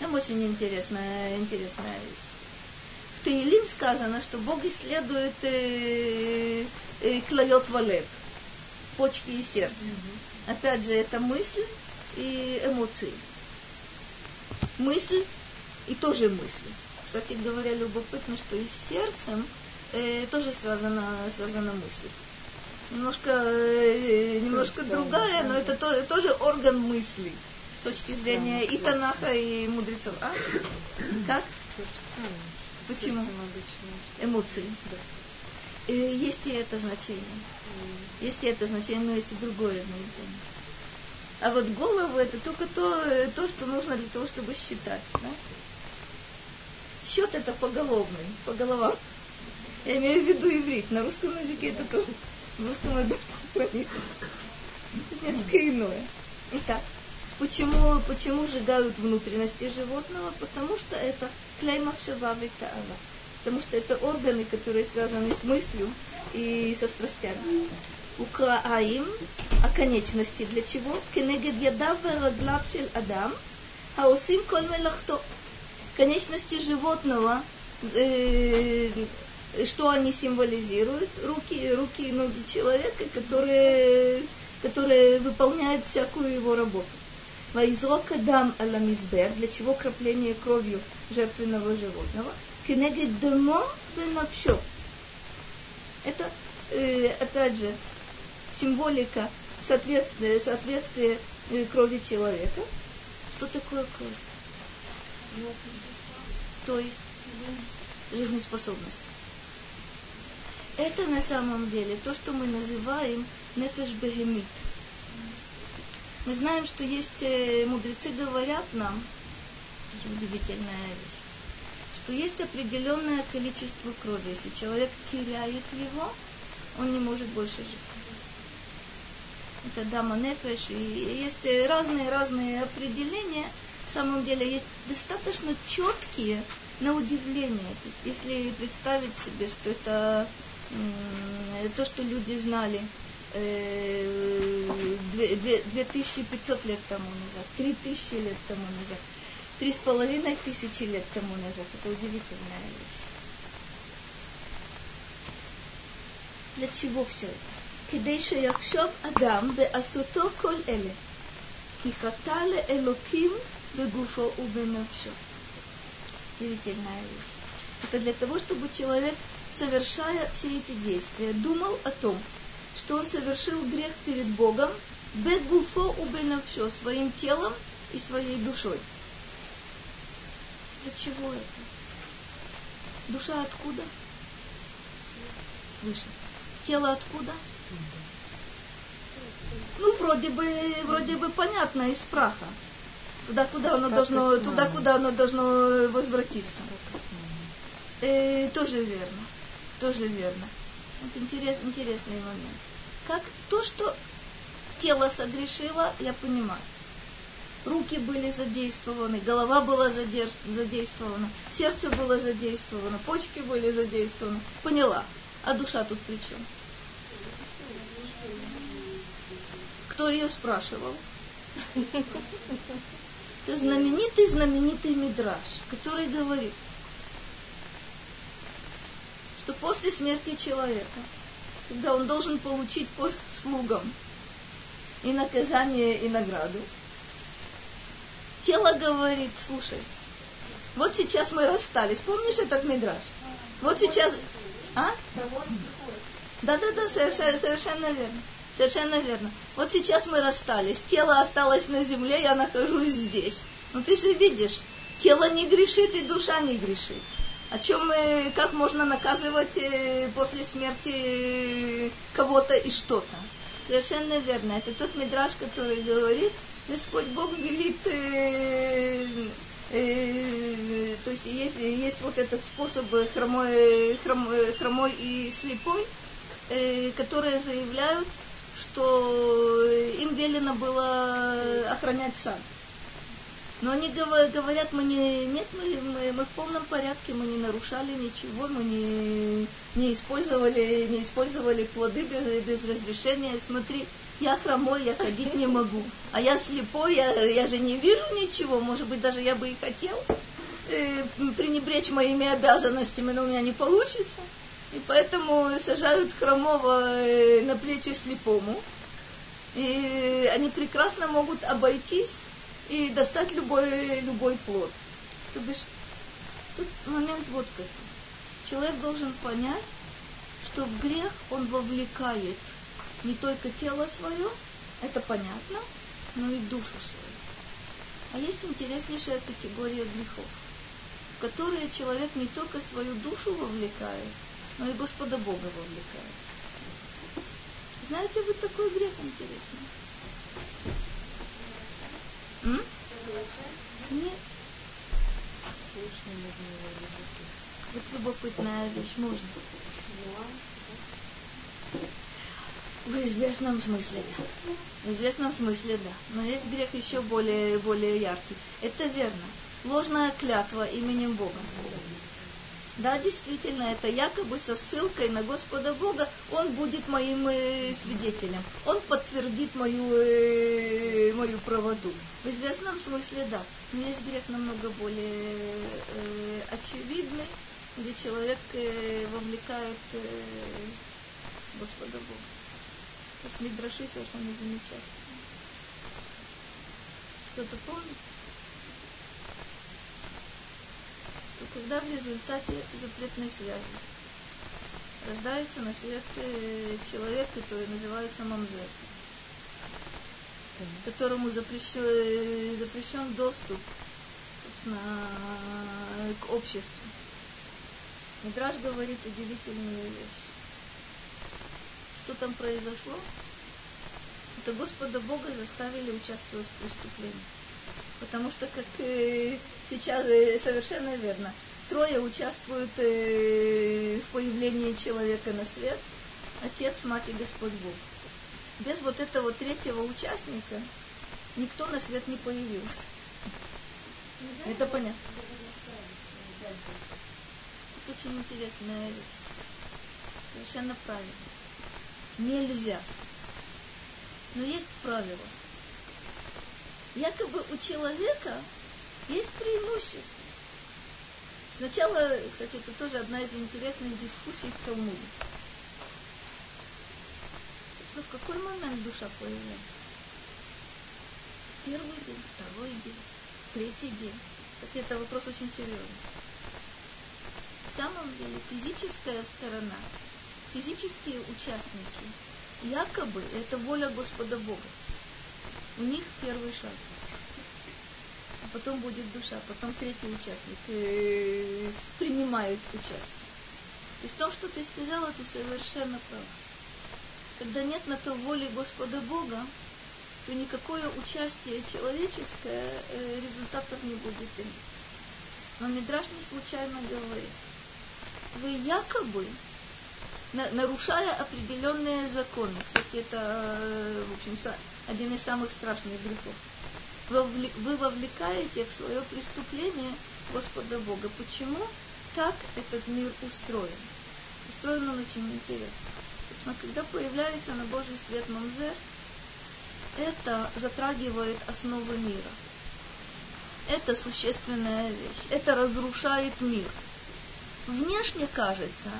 Там очень интересная, интересная вещь. Таилим сказано, что Бог исследует э, э, клает валев, почки и сердце. Mm-hmm. Опять же, это мысль и эмоции. Мысль и тоже мысль. Кстати говоря, любопытно, что и с сердцем э, тоже связана, связана мысль. Немножко, э, немножко другая, но это то, тоже орган мысли с точки зрения и Танаха, и мудрецов. А? Как? Почему? Эмоции. Да. Э, есть и это значение. Есть и это значение, но есть и другое значение. А вот голову это только то, то, что нужно для того, чтобы считать. Да? Счет это поголовный, по головам. Я имею в виду иврит. На русском языке это тоже, на русском языке сохранится. Это несколько иное. Итак, почему, почему сжигают внутренности животного? Потому что это клеймахшава витаава. Потому что это органы, которые связаны с мыслью и со страстями. Украаим, а конечности для чего? Кенегед ядав вераглав шел адам, хаосим коль мелахто. Конечности животного, э, что они символизируют? Руки, руки и ноги человека, которые, которые выполняют всякую его работу. Ваизрок адам аламизбер, для чего крапление кровью жертвенного животного? Кенегед домо венавшо. Это, э, опять же, символика соответствия, соответствия э, крови человека. Что такое кровь? То есть жизнеспособность. Это на самом деле то, что мы называем нефеш бегемит. Мы знаем, что есть э, мудрецы говорят нам, удивительная вещь, что есть определенное количество крови. Если человек теряет его, он не может больше жить. Это дама нефеш. И есть разные-разные определения. В самом деле есть достаточно четкие на удивление. То есть, если представить себе, что это то, что люди знали 2500 лет тому назад, 3000 лет тому назад, три с половиной тысячи лет тому назад. Это удивительная вещь. Для чего все это? כדי שיחשוב אדם בעשותו כל אלה, כי חטא לאלוקים בגופו ובנפשו. Удивительная вещь. Это для того, чтобы человек совершая все эти действия, думал о том, что он совершил грех перед Богом, бегуфо убенавшо, своим телом и своей душой. Для чего это? Душа откуда? Свыше. Тело откуда? Ну, вроде бы, вроде бы понятно, из праха. Туда, куда оно должно, туда, куда оно должно возвратиться. Э, тоже верно тоже верно. Вот интерес, интересный момент. Как то, что тело согрешило, я понимаю. Руки были задействованы, голова была задействована, сердце было задействовано, почки были задействованы. Поняла. А душа тут при чем? Кто ее спрашивал? Это знаменитый, знаменитый мидраж, который говорит, что после смерти человека, когда он должен получить пост слугам и наказание, и награду, тело говорит, слушай, вот сейчас мы расстались. Помнишь этот мидраж? Вот сейчас... А? Да-да-да, совершенно, совершенно верно. Совершенно верно. Вот сейчас мы расстались. Тело осталось на земле, я нахожусь здесь. Но ты же видишь, тело не грешит и душа не грешит о чем мы, как можно наказывать э, после смерти кого-то и что-то. Совершенно верно. Это тот мидраж, который говорит, Господь Бог велит, э, э, то есть есть, есть вот этот способ хромой, хромой, хромой и слепой, э, которые заявляют, что им велено было охранять сад. Но они говорят, мы не, нет, мы, мы, мы в полном порядке, мы не нарушали ничего, мы не, не, использовали, не использовали плоды без, без разрешения. Смотри, я хромой, я ходить не могу. А я слепой, я, я же не вижу ничего. Может быть, даже я бы и хотел э, пренебречь моими обязанностями, но у меня не получится. И поэтому сажают хромого э, на плечи слепому. И они прекрасно могут обойтись и достать любой, любой плод. То бишь, тут момент вот какой. Человек должен понять, что в грех он вовлекает не только тело свое, это понятно, но и душу свою. А есть интереснейшая категория грехов, в которые человек не только свою душу вовлекает, но и Господа Бога вовлекает. Знаете, вот такой грех интересный. М? Нет. Вот любопытная вещь, можно. В известном смысле, да. В известном смысле, да. Но есть грех еще более, более яркий. Это верно. Ложная клятва именем Бога. Да, действительно, это якобы со ссылкой на Господа Бога, Он будет моим э, свидетелем. Он подтвердит мою, э, мою правоту. В известном смысле, да. Но есть грех намного более э, очевидный, где человек э, вовлекает э, Господа Бога. То есть Мидраши совершенно замечательно. Кто-то помнит? Что когда в результате запретной связи рождается на свет э, человек, который называется мамзер, которому запрещен, э, запрещен доступ собственно, к обществу. Мидраж говорит удивительную вещь что там произошло, это Господа Бога заставили участвовать в преступлении. Потому что, как э, сейчас э, совершенно верно, трое участвуют в появлении человека на свет, отец, мать и Господь Бог. Без вот этого третьего участника никто на свет не появился. Это понятно. Это очень интересная вещь. Совершенно правильно нельзя. Но есть правило. Якобы у человека есть преимущество. Сначала, кстати, это тоже одна из интересных дискуссий в Талмуде. Собственно, в какой момент душа появляется? Первый день, второй день, третий день. Кстати, это вопрос очень серьезный. В самом деле физическая сторона физические участники, якобы это воля Господа Бога. У них первый шаг. А потом будет душа, потом третий участник э, принимает участие. То есть в том, что ты сказала, ты совершенно прав. Когда нет на то воли Господа Бога, то никакое участие человеческое э, результатов не будет иметь. Но Мидраш не случайно говорит. Вы якобы нарушая определенные законы. Кстати, это, э, в общем, один из самых страшных грехов. Вы вовлекаете в свое преступление Господа Бога. Почему так этот мир устроен? Устроен он очень интересно. Собственно, когда появляется на Божий свет Мамзер, это затрагивает основы мира. Это существенная вещь. Это разрушает мир. Внешне кажется,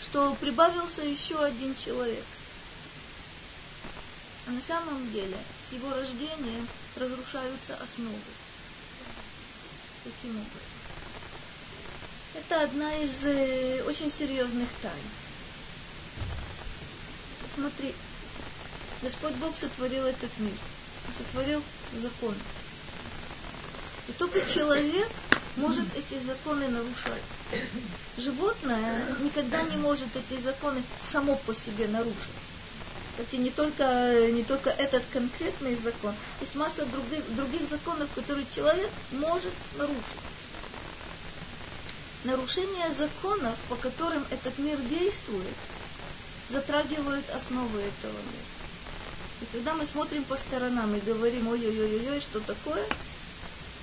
что прибавился еще один человек. А на самом деле с его рождением разрушаются основы. Таким образом. Это одна из э, очень серьезных тайн. Смотри, Господь Бог сотворил этот мир, сотворил закон. И только человек может эти законы нарушать. Животное никогда не может эти законы само по себе нарушить. Кстати, не только, не только этот конкретный закон, есть масса других, других законов, которые человек может нарушить. Нарушение законов, по которым этот мир действует, затрагивают основы этого мира. И когда мы смотрим по сторонам и говорим, ой-ой-ой-ой, что такое,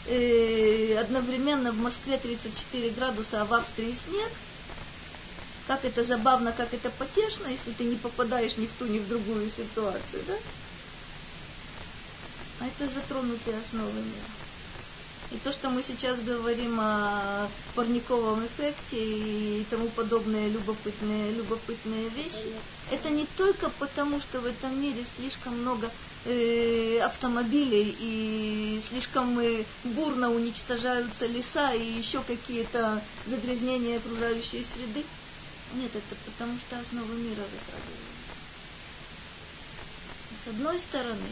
э, одновременно в Москве 34 градуса, а в Австрии снег. Как это забавно, как это потешно, если ты не попадаешь ни в ту, ни в другую ситуацию, да? а это затронутые основы мира. И то, что мы сейчас говорим о парниковом эффекте и тому подобные любопытные, любопытные вещи, это не только потому, что в этом мире слишком много э, автомобилей и слишком э, бурно уничтожаются леса и еще какие-то загрязнения окружающей среды. Нет, это потому что основы мира затрагиваются. С одной стороны,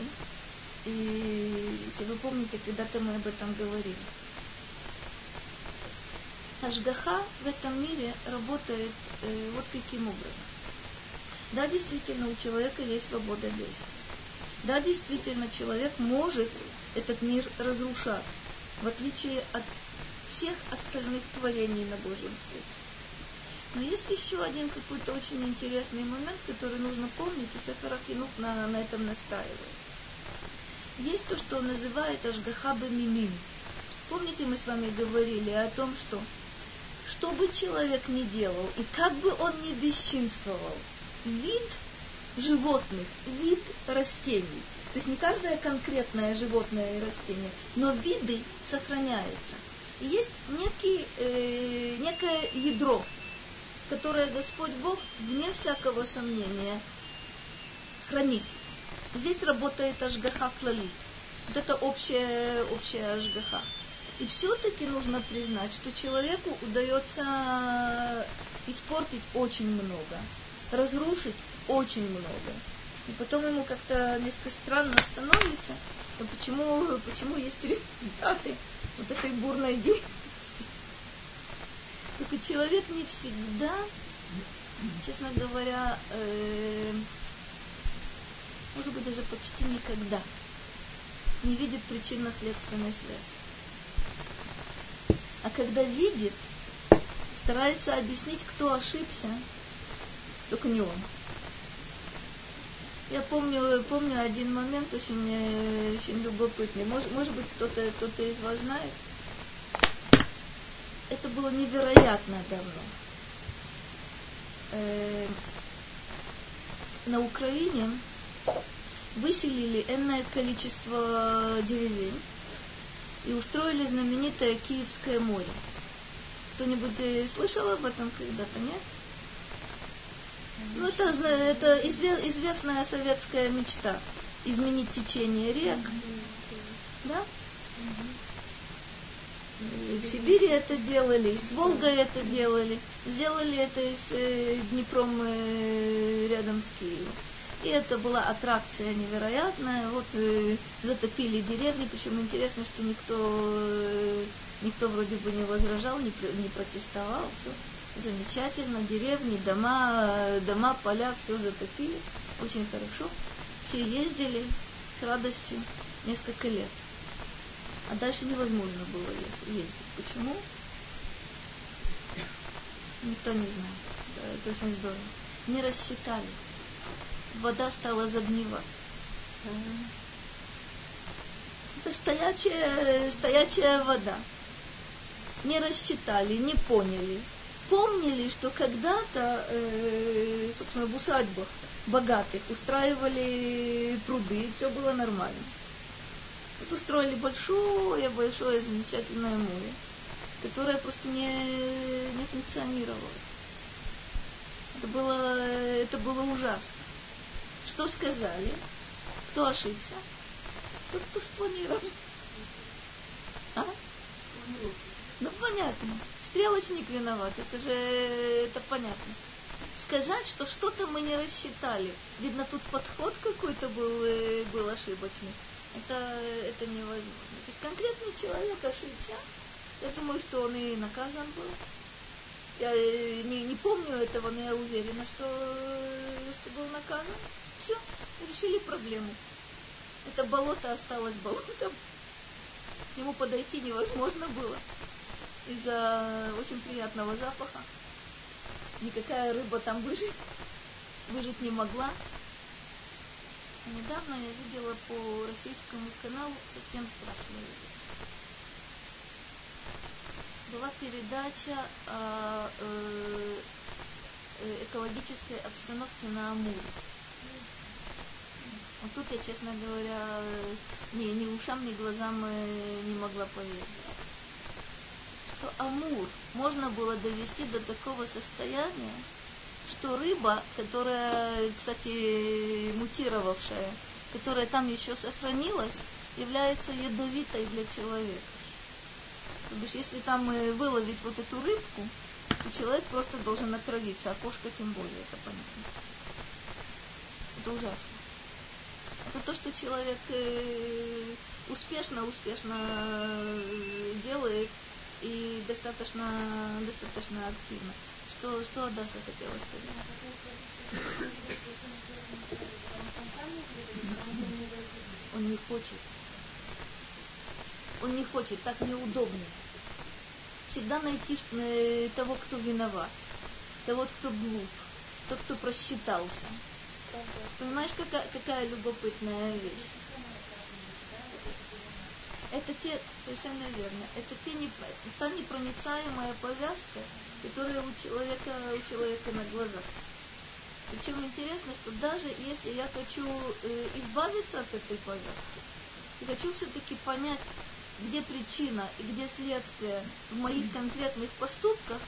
и если вы помните, когда-то мы об этом говорили. Ашгаха в этом мире работает э, вот каким образом. Да, действительно, у человека есть свобода действия. Да, действительно, человек может этот мир разрушать, в отличие от всех остальных творений на Божьем свете. Но есть еще один какой-то очень интересный момент, который нужно помнить, и Сефер Ахинук на, на этом настаивает есть то, что он называет Ашгахаба Мимим. Помните, мы с вами говорили о том, что что бы человек ни делал, и как бы он ни бесчинствовал, вид животных, вид растений, то есть не каждое конкретное животное и растение, но виды сохраняются. И есть некий, э, некое ядро, которое Господь Бог, вне всякого сомнения, хранит. Здесь работает Ашгаха Клали. Вот это общая, общая Ашгаха. И все-таки нужно признать, что человеку удается испортить очень много, разрушить очень много. И потом ему как-то несколько странно становится, вот почему, почему есть результаты вот этой бурной деятельности. Только человек не всегда, честно говоря, э, может быть, даже почти никогда не видит причинно-следственной связи. А когда видит, старается объяснить, кто ошибся, только не он. Я помню, помню один момент очень, э, очень любопытный. Может, может быть, кто-то кто из вас знает. Это было невероятно давно. Э, на Украине выселили энное количество деревень и устроили знаменитое Киевское море. Кто-нибудь э, слышал об этом когда-то, нет? Ну, это, это известная советская мечта. Изменить течение рек. Да? И в Сибири это делали, и с Волгой это делали. Сделали это и с э, Днепром э, рядом с Киевом. И это была аттракция невероятная. Вот э, затопили деревни, причем интересно, что никто, э, никто вроде бы не возражал, не, не протестовал. Все замечательно, деревни, дома, дома, поля, все затопили. Очень хорошо. Все ездили с радостью несколько лет. А дальше невозможно было ездить. Почему? Никто не знает. Это очень здорово. Не рассчитали вода стала загнивать. Это стоячая, стоячая вода. Не рассчитали, не поняли. Помнили, что когда-то, э, собственно, в усадьбах богатых устраивали пруды, и все было нормально. Вот устроили большое-большое замечательное море, которое просто не, не функционировало. Это было, это было ужасно. Что сказали? Кто ошибся? Тот, кто спланировал. А? Ну, понятно. Стрелочник виноват, это же это понятно. Сказать, что что-то мы не рассчитали. Видно, тут подход какой-то был, э, был ошибочный. Это, это невозможно. То есть конкретный человек ошибся. Я думаю, что он и наказан был. Я э, не, не помню этого, но я уверена, что, что был наказан. Все, решили проблему. Это болото осталось болотом. К нему подойти невозможно было из-за очень приятного запаха. Никакая рыба там выжить, выжить не могла. Недавно я видела по российскому каналу совсем страшную вещь. Была передача о э, э экологической обстановке на Амуре Вот тут я, честно говоря, ни, ни ушам, ни глазам э, не могла поверить. Что Амур можно было довести до такого состояния, что рыба, которая, кстати, мутировавшая, которая там еще сохранилась, является ядовитой для человека. То бишь, если там э, выловить вот эту рыбку, то человек просто должен отравиться, а кошка тем более, это понятно. Это ужасно. Это то, что человек э, успешно, успешно э, делает и достаточно, достаточно активно. Что, что Адаса хотела сказать? Он не хочет. Он не хочет, так неудобнее. Всегда найти э, того, кто виноват, того, кто глуп, тот, кто просчитался. Понимаешь, какая, какая любопытная вещь? Это те, совершенно верно, это те не, та непроницаемая повязка, которая у человека, у человека на глазах. Причем интересно, что даже если я хочу э, избавиться от этой повязки, я хочу все-таки понять, где причина и где следствие в моих конкретных поступках,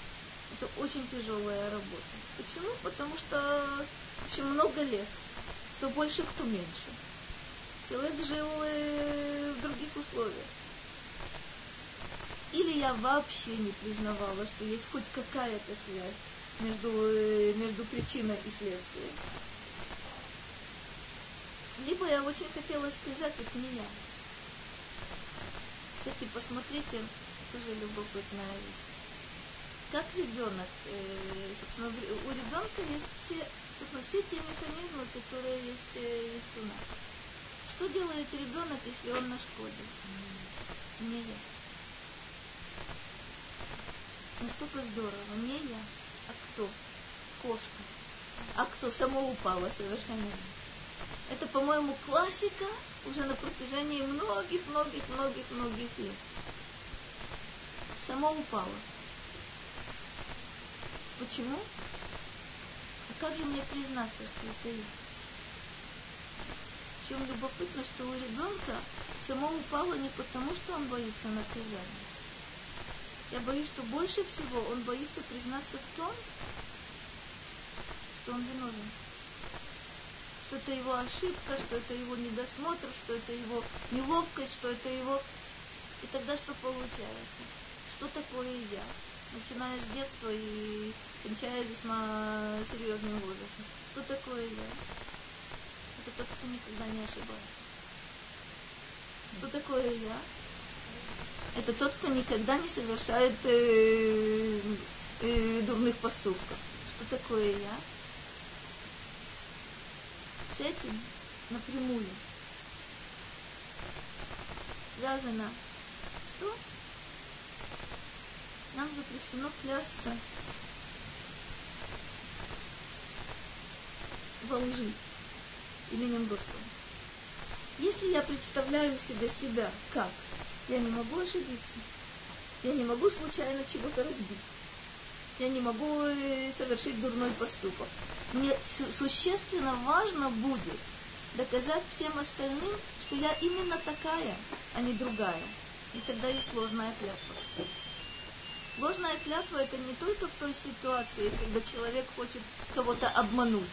это очень тяжелая работа. Почему? Потому что общем, много лет, кто больше, кто меньше. Человек жил э, в других условиях. Или я вообще не признавала, что есть хоть какая-то связь между, э, между причиной и следствием. Либо я очень хотела сказать, это не я. Кстати, посмотрите, тоже любопытная вещь. Как ребенок, э, собственно, у ребенка есть все, собственно, все те механизмы, которые есть, э, есть у нас. Что делает ребенок, если он нашкодит? Не я. Настолько здорово. Не я. А кто? Кошка. А кто? Само упало совершенно. Это, по-моему, классика уже на протяжении многих-многих-многих-многих лет. Само упало. Почему? Как же мне признаться, что это я? Чем любопытно, что у ребенка само упало не потому, что он боится наказания. Я боюсь, что больше всего он боится признаться в том, что он виновен. Что это его ошибка, что это его недосмотр, что это его неловкость, что это его... И тогда что получается? Что такое я? Начиная с детства и кончая весьма серьезным возрастом. Что такое я? Это тот, кто никогда не ошибается. Что такое я? Это тот, кто никогда не совершает э, э, дурных поступков. Что такое я? С этим напрямую связано что? Нам запрещено клясться во лжи именем Господа. Если я представляю себе себя как, я не могу ошибиться, я не могу случайно чего-то разбить, я не могу э, совершить дурной поступок. Мне существенно важно будет доказать всем остальным, что я именно такая, а не другая. И тогда есть ложная клятва. Ложная клятва это не только в той ситуации, когда человек хочет кого-то обмануть,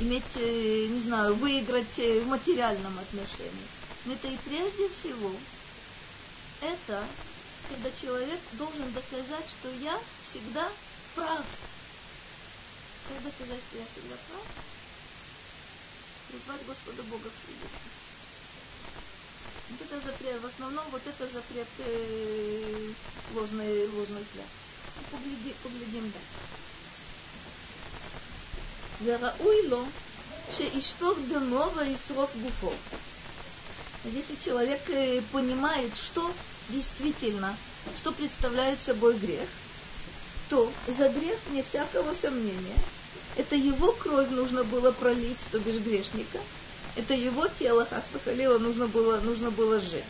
иметь, э, не знаю, выиграть э, в материальном отношении. Но это и прежде всего, это когда человек должен доказать, что я всегда прав. Как доказать, что я всегда прав? Призвать Господа Бога в свидетель. Вот это запрет, в основном вот это запрет э, ложный ложной клятвы. Ну, погляди, поглядим дальше. Верауй ло, шеишпор демо исров гуфо. Если человек э, понимает, что действительно, что представляет собой грех, то за грех, не всякого сомнения, это его кровь нужно было пролить, то бишь грешника – это его тело Хасва Халила нужно было, нужно было сжечь.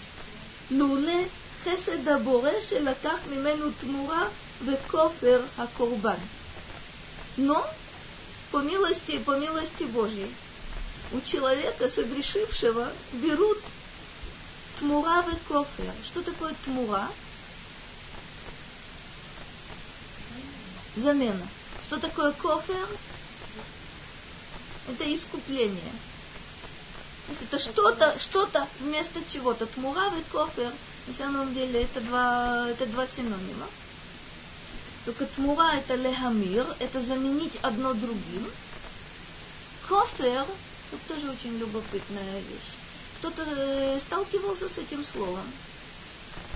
Луле хесед аборе шелаках мимену тмура векофер акорбан. Но по милости, по милости Божьей, у человека, согрешившего, берут тмура векофер. Что такое тмура? Замена. Что такое кофер? Это искупление. То есть это что-то, что-то вместо чего-то. Тмура и кофер, на самом деле, это два, это два синонима. Только тмура это лехамир, это заменить одно другим. Кофер, тут тоже очень любопытная вещь. Кто-то э, сталкивался с этим словом.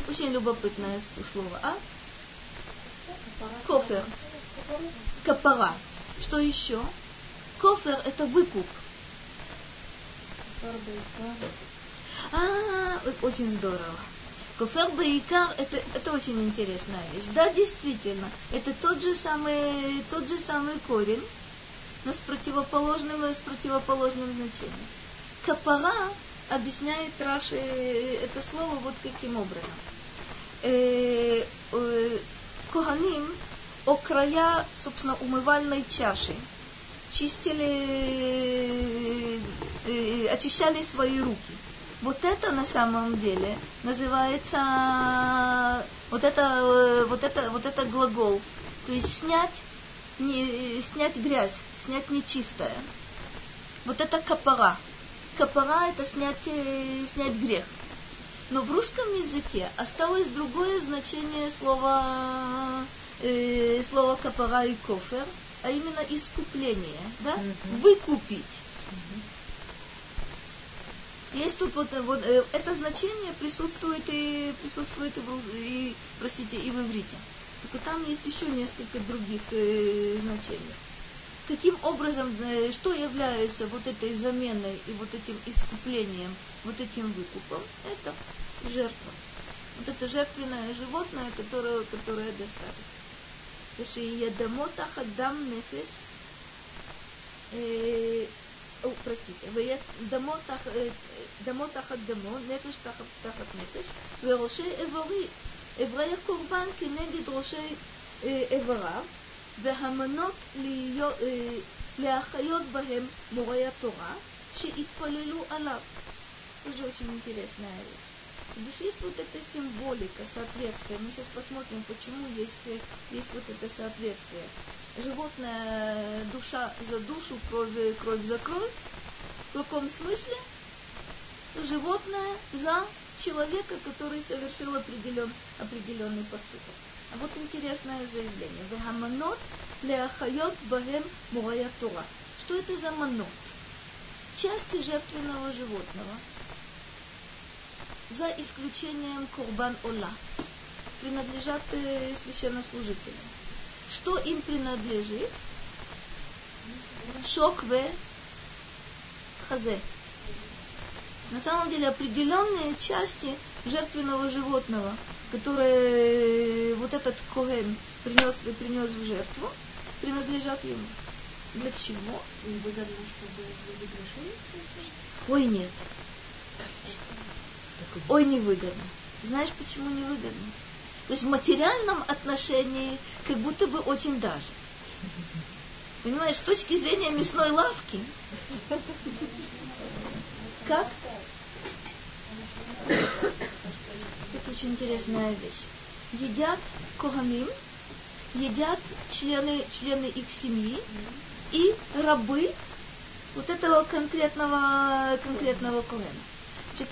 Очень любопытное слово, а? Кофер. Капара. Что еще? Кофер это выкуп. А, очень здорово. Куфер Баикар это, это очень интересная вещь. Да, действительно, это тот же самый, тот же самый корень, но с противоположным, с противоположным значением. Капара объясняет Раши это слово вот каким образом. Э, э, Куганим о края, собственно, умывальной чаши чистили, э, очищали свои руки. Вот это на самом деле называется вот это, вот это, вот это глагол. То есть снять, не, снять грязь, снять нечистое. Вот это капара. Капара это снять, э, снять грех. Но в русском языке осталось другое значение слова, э, слова капара и кофер – а именно искупление, да? Выкупить. Есть тут вот, э, вот э, это значение присутствует и присутствует и, в, и простите и в иврите. Только там есть еще несколько других э, значений. Каким образом, э, что является вот этой заменой и вот этим искуплением, вот этим выкупом? Это жертва. Вот это жертвенное животное, которое, которое доставит. Потому что я дамот ахадам нефеш э, או, простите, ויהיה דמו, תח, דמו תחת דמו, נפש תחת, תחת נפש, וראשי איברי, איברי הקורבן כנגד ראשי איבריו, והמנות להיות, להחיות בהם מורי התורה, שיתפללו עליו. זה очень интересная вещь. Здесь есть вот эта символика, соответствие. Мы сейчас посмотрим, почему есть, есть вот это соответствие. Животное душа за душу, кровь, кровь за кровь. В каком смысле? Животное за человека, который совершил определен, определенный поступок. А вот интересное заявление. Вегаманот леахайот бахем мурая тура. Что это за манот? Части жертвенного животного – за исключением Курбан Ола, принадлежат э, священнослужителям. Что им принадлежит? Шокве хазе. На самом деле определенные части жертвенного животного, которые вот этот Коген принес, принес в жертву, принадлежат ему. Для чего? Ой, нет. Ой, невыгодно. Знаешь, почему невыгодно? То есть в материальном отношении как будто бы очень даже. Понимаешь, с точки зрения мясной лавки, как? Это очень интересная вещь. Едят коганим, едят члены, члены их семьи и рабы вот этого конкретного, конкретного когена. Значит,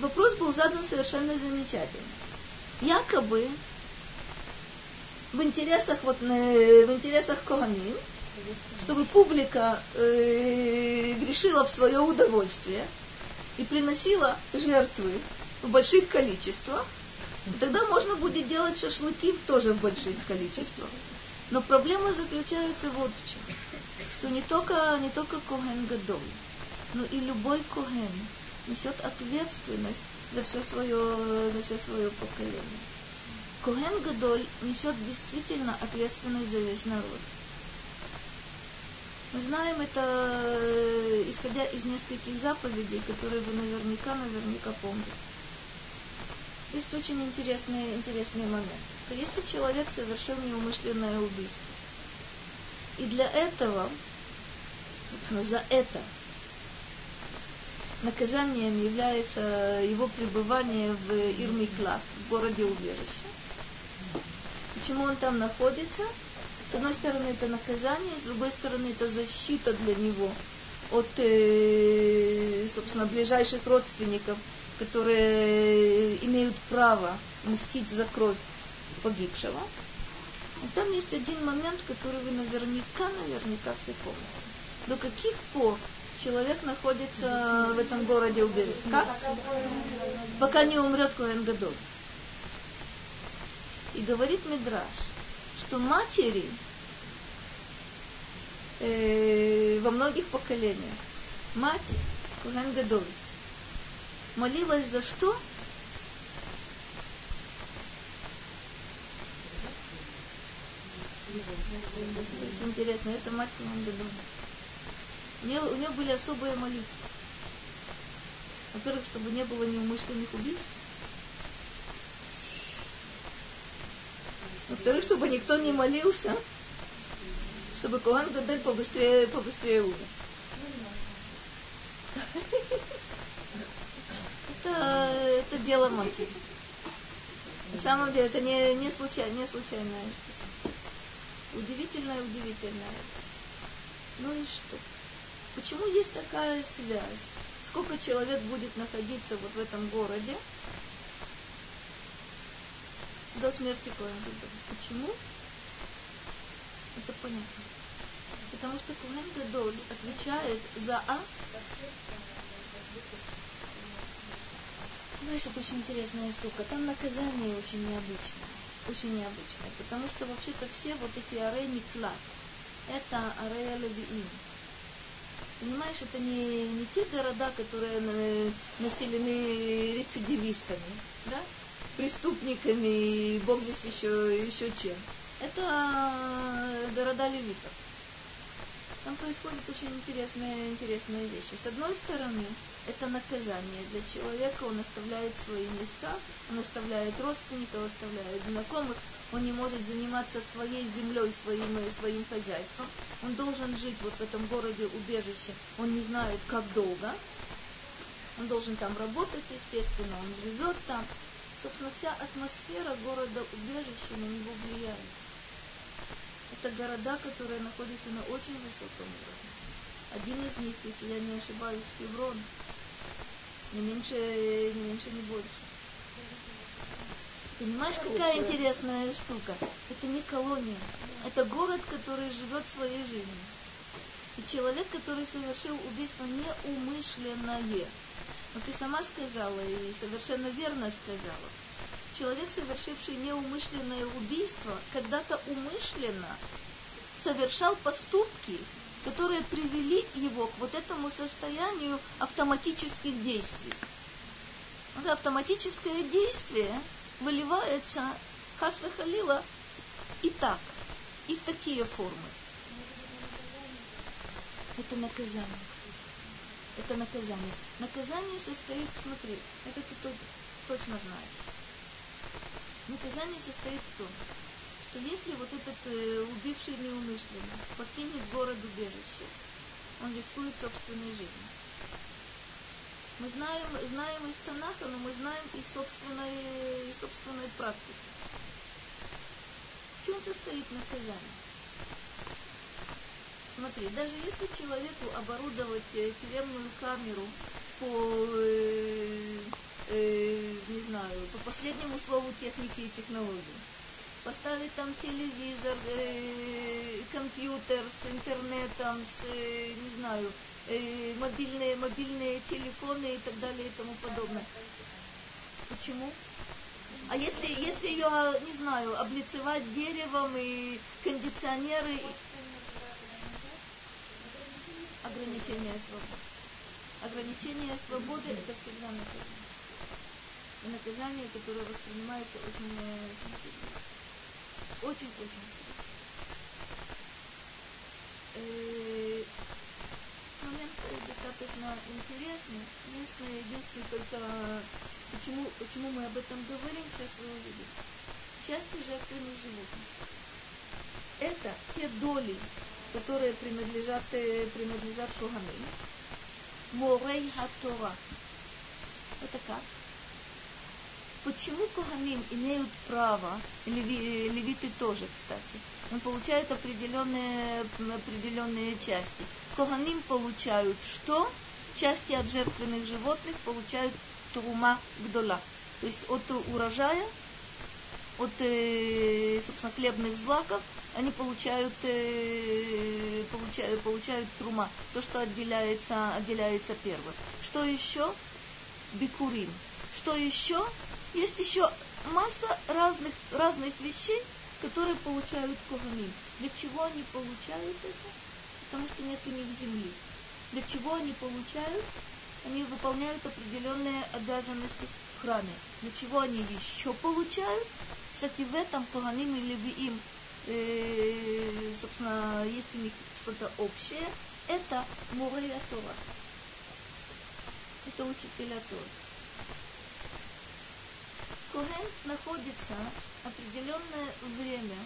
вопрос был задан совершенно замечательно. Якобы в интересах, вот, э, в интересах Коганим, чтобы публика э, грешила в свое удовольствие и приносила жертвы в больших количествах, тогда можно будет делать шашлыки тоже в больших количествах. Но проблема заключается вот в чем, что не только, не только Коген Гадоль, но и любой Коген несет ответственность за все свое, за все свое поколение. Коген Гадоль несет действительно ответственность за весь народ. Мы знаем это, э, исходя из нескольких заповедей, которые вы наверняка, наверняка помните. Есть очень интересный, интересный момент. Если человек совершил неумышленное убийство, и для этого, собственно, за это наказанием является его пребывание в Ирмиклав, в городе убежище. Почему он там находится? С одной стороны, это наказание, с другой стороны, это защита для него от, э, собственно, ближайших родственников, которые имеют право мстить за кровь погибшего. И там есть один момент, который вы наверняка, наверняка все помните. До каких пор человек находится в этом городе убежище? Как? Пока не умрет Коэн Гадоль. И говорит Мидраш, что матери э, во многих поколениях, мать Коэн Гадоль, молилась за что? Очень интересно, это мать Коэн Гадоль. У нее, у нее были особые молитвы. Во-первых, чтобы не было неумышленных убийств. Во-вторых, чтобы никто не молился, чтобы Коан Гадель побыстрее, побыстрее умер. Это, это дело матери. На самом деле это не, не, случай, не случайная Удивительная, удивительная. Ну и что? Почему есть такая связь? Сколько человек будет находиться вот в этом городе до смерти Коэн Почему? Это понятно. Потому что Коэн отвечает за А. Знаешь, это очень интересная штука. Там наказание очень необычное. Очень необычное. Потому что вообще-то все вот эти арей Миклад, это арея Левиим Понимаешь, это не, не те города, которые населены рецидивистами, да? преступниками, бог здесь еще, еще чем. Это города левитов. Там происходят очень интересные, интересные вещи. С одной стороны, это наказание для человека, он оставляет свои места, он оставляет родственников, оставляет знакомых, он не может заниматься своей землей, своим, своим хозяйством, он должен жить вот в этом городе убежище, он не знает, как долго, он должен там работать, естественно, он живет там. Собственно, вся атмосфера города убежища на него влияет. Это города, которые находятся на очень высоком уровне. Один из них, если я не ошибаюсь, Хеврон, не меньше, не меньше, не больше. Понимаешь, какая интересная штука? Это не колония. Это город, который живет своей жизнью. И человек, который совершил убийство неумышленное. Но ты сама сказала, и совершенно верно сказала. Человек, совершивший неумышленное убийство, когда-то умышленно совершал поступки, которые привели его к вот этому состоянию автоматических действий. Это автоматическое действие выливается хасве халила и так, и в такие формы. Это наказание. Это наказание. Наказание состоит, смотри, это ты точно знаешь. Наказание состоит в том, что если вот этот э, убивший неумышленно покинет город убежище, он рискует собственной жизнью. Мы знаем, знаем из Танаха, но мы знаем из собственной, из собственной практики. В чем состоит наказание? Смотри, даже если человеку оборудовать э, тюремную камеру по, э, э, не знаю, по последнему слову техники и технологий, поставить там телевизор, э, компьютер с интернетом, с, э, не знаю, э, мобильные, мобильные телефоны и так далее и тому подобное. Почему? А если, если ее, не знаю, облицевать деревом и кондиционеры, ограничение свободы. Ограничение свободы это всегда наказание. И наказание, которое воспринимается очень, очень серьезно. Очень-очень серьезно. Э, момент достаточно интересный. Единственное, единственное только, почему, почему мы об этом говорим, сейчас вы увидите. Части жертвенных животных. Это те доли, которые принадлежат, э, принадлежат Коганым. морей Тора. Это как? Почему Коганим имеют право, леви, левиты тоже, кстати, он получает определенные, определенные части. Коганим получают что? Части от жертвенных животных получают трума гдола. То есть от урожая, от, э, собственно, хлебных злаков они получают, э, получают, получают трума, то, что отделяется, отделяется первым. Что еще? Бикурим. Что еще? Есть еще масса разных, разных вещей, которые получают коганим. Для чего они получают это? Потому что нет у них земли. Для чего они получают? Они выполняют определенные обязанности в храме. Для чего они еще получают? Кстати, в этом коганим или им, э, собственно, есть у них что-то общее. Это Мурея Тора. Это учителя Тора. Коэн находится определенное время,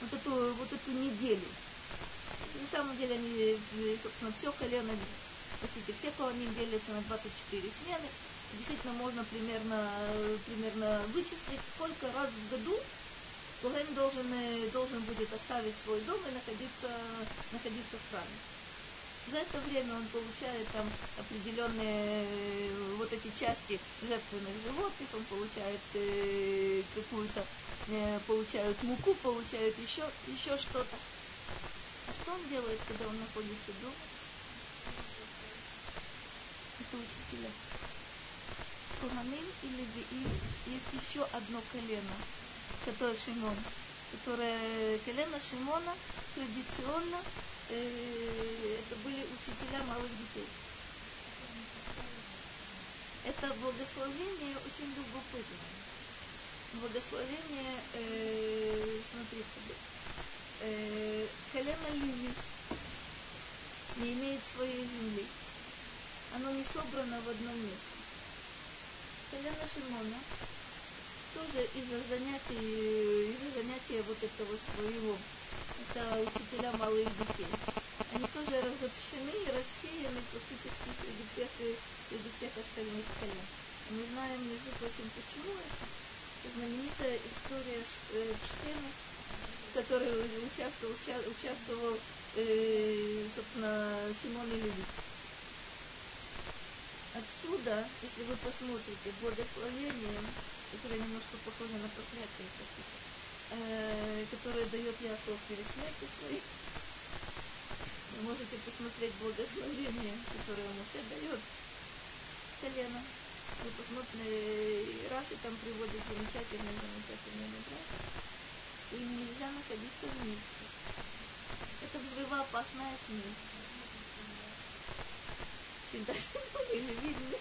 вот эту, вот эту неделю. На самом деле они, собственно, все колено, простите, все колонии делятся на 24 смены. Действительно, можно примерно, примерно вычислить, сколько раз в году Коэн должен, должен будет оставить свой дом и находиться, находиться в храме. За это время он получает там определенные э, вот эти части жертвенных животных, он получает э, какую-то, э, получают муку, получает еще, еще что-то. А что он делает, когда он находится дома? Это учителя. Куганим и Левиим есть еще одно колено, которое Шимон, которое колено Шимона традиционно э, это были учителя малых детей. Это благословение очень любопытное. Благословение, э, смотрите, э, колено Леви не имеет своей земли. Оно не собрано в одном месте. Колено Шимона тоже из-за занятий, из-за занятия вот этого своего это учителя малых детей. Они тоже разобщены и рассеяны практически среди всех, среди всех остальных колен. Мы знаем, между прочим, почему это. Знаменитая история э, Штена, который участвовал, участвовал э, собственно, Симон и Левит. Отсюда, если вы посмотрите, благословение, которое немножко похоже на проклятие, э, которое дает Яков перед смертью своей. Вы можете посмотреть благословение, которое Моше дает колено. Вы посмотрите, Раши там приводит замечательный, замечательный мадраж. Им нельзя находиться вместе. Это взрывоопасная смерть. И даже или видно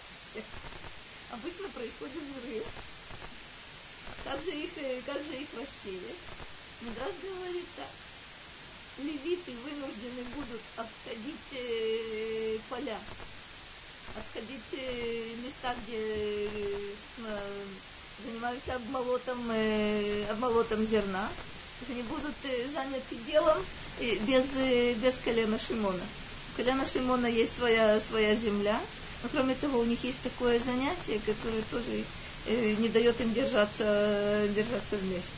Обычно происходит взрыв. Как же их, э, как же их рассеять? Мидраш говорит так. Левиты вынуждены будут обходить э, поля, обходить э, места, где э, занимаются обмолотом, э, обмолотом зерна. Они будут э, заняты делом э, без, э, без колена Шимона. У колена Шимона есть своя, своя земля, но кроме того у них есть такое занятие, которое тоже э, не дает им держаться, держаться вместе.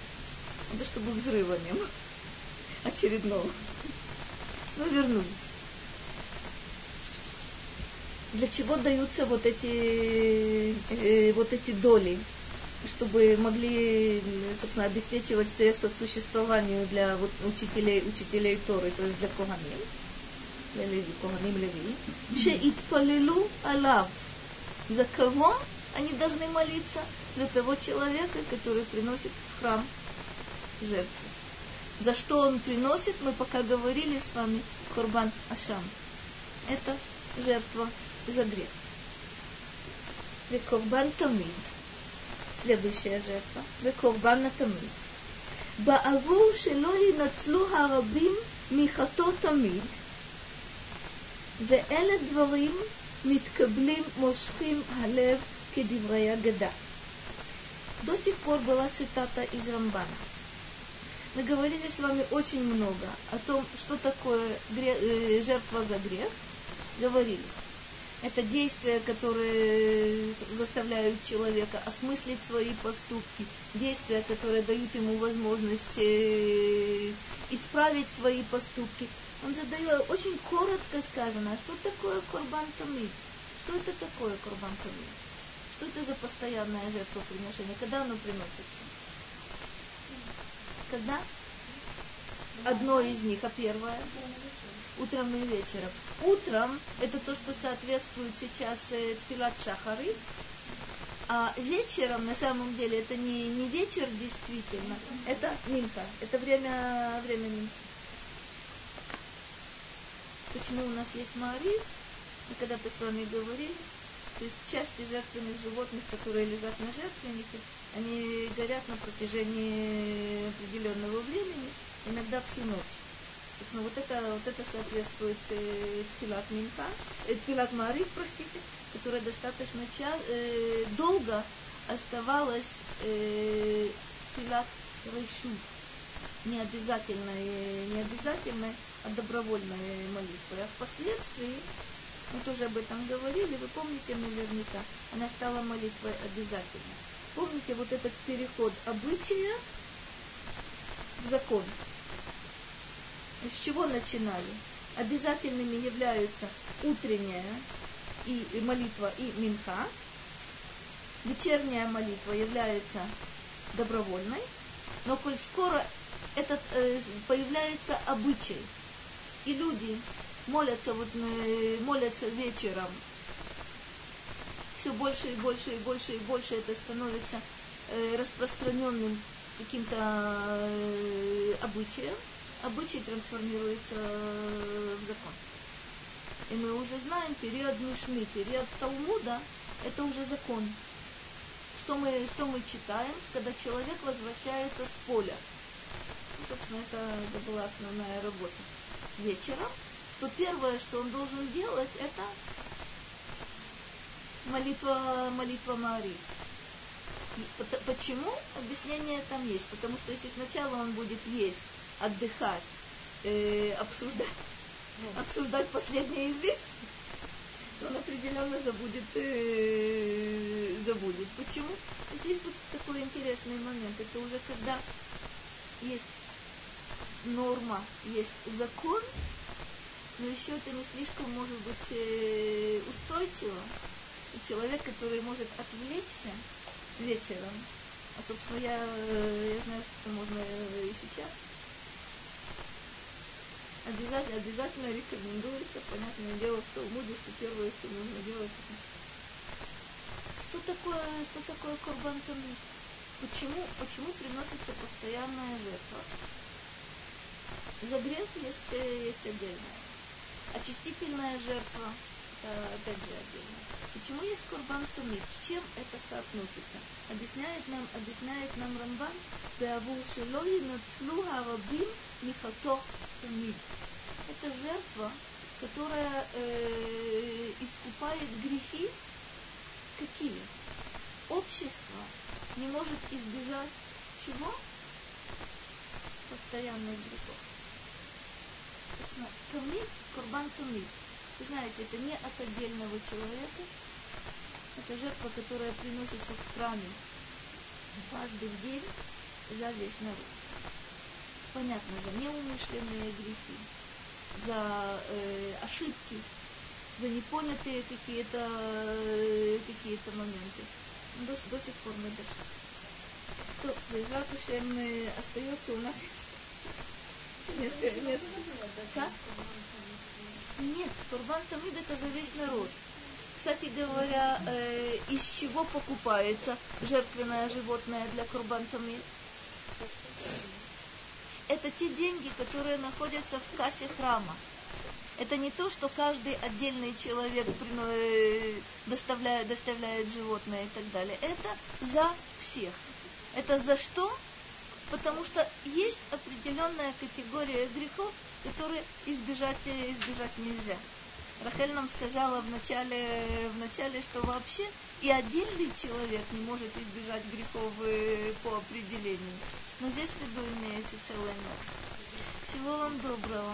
Это чтобы взрыва очередного. Ну, вернулись. Для чего даются вот эти, э, вот эти доли? Чтобы могли, собственно, обеспечивать средства к существованию для вот, учителей, учителей Торы, то есть для Коганим, для Леви, Коганим Леви, Шеитпалилу Алав. За кого? они должны молиться за того человека, который приносит в храм жертву. За что он приносит, мы пока говорили с вами, Курбан Ашам. Это жертва за грех. Векурбан Тамид. Следующая жертва. Векурбан Тамид. בעבור שלא ינצלו הרבים מחטוא תמיד, ואלה דברים מתקבלים מושכים הלב כדברי אגדה. До сих пор была цитата из Рамбана. Мы говорили с вами очень много о том, что такое грех, э, жертва за грех. Говорили. это действия, которые заставляют человека осмыслить свои поступки, действия, которые дают ему возможность э, исправить свои поступки. Он задает очень коротко сказано, что такое Курбан Тамид, что это такое Курбан Тамид, что это за постоянное жертвоприношение, когда оно приносится. Когда? Одно из них, а первое? Утром и вечером. Утром это то, что соответствует сейчас э, Тфилат Шахары, а вечером, на самом деле, это не, не вечер действительно, это минка, это время, время минки. Почему у нас есть Мари? Мы когда-то с вами говорили, то есть части жертвенных животных, которые лежат на жертвеннике, они горят на протяжении определенного времени, иногда всю ночь. Собственно, вот это, вот это соответствует э, тфилат Минха, э, тфилат Мариф, простите, которая достаточно ча, э, долго оставалась э, тфилат Решут. Не обязательной, не обязательной, а добровольной молитвой. А впоследствии, мы тоже об этом говорили, вы помните наверняка, она стала молитвой обязательной. Помните вот этот переход обычая в закон. С чего начинали? Обязательными являются утренняя и молитва и минха. Вечерняя молитва является добровольной, но коль скоро этот э, появляется обычай, и люди молятся, вот, э, молятся вечером, все больше и больше и больше и больше это становится э, распространенным каким-то э, обычаем, обычай трансформируется в закон. И мы уже знаем, период Мишны, период Талмуда, это уже закон. Что мы, что мы читаем, когда человек возвращается с поля. Ну, собственно, это, это была основная работа. Вечером, то первое, что он должен делать, это молитва, молитва Марии. Почему? Объяснение там есть. Потому что если сначала он будет есть отдыхать, э, обсуждать, обсуждать последнее известие, он определенно забудет, э, забудет. Почему? Здесь есть тут такой интересный момент. Это уже когда есть норма, есть закон, но еще это не слишком может быть э, устойчиво. И человек, который может отвлечься вечером, а собственно я, э, я знаю, что это можно и сейчас, обязательно, обязательно рекомендуется, понятное дело, в Талмуде, что первое, что нужно делать. Что такое, что такое Корбан Тамид? Почему, почему приносится постоянная жертва? За грех есть, есть отдельная. Очистительная жертва, это опять же отдельно. Почему есть Корбан Тумид? С чем это соотносится? Объясняет нам, объясняет нам Рамбан, Беавур Шелои Нацлу Харабим Михато Тумид. Это жертва, которая э, искупает грехи. Какие? Общество не может избежать чего? Постоянных грехов. Собственно, тумид, курбан тумид. Вы знаете, это не от отдельного человека, это жертва, которая приносится в храме каждый день за весь народ. Понятно, за неумышленные грехи, за э, ошибки, за непонятые какие-то э, какие-то моменты. До, до сих пор мы дошли. То, Безратушем э, остается у нас несколько, несколько. Как? Нет, Курбан Тамид это за весь народ. Кстати говоря, э, из чего покупается жертвенное животное для Курбан Тамид? Это те деньги, которые находятся в кассе храма. Это не то, что каждый отдельный человек э, доставляет, доставляет животное и так далее. Это за всех. Это за что? Потому что есть определенная категория грехов, которые избежать, избежать нельзя. Рахель нам сказала в начале, в начале, что вообще и отдельный человек не может избежать грехов э, по определению. Но здесь в виду имеется целая ночь. Всего вам доброго.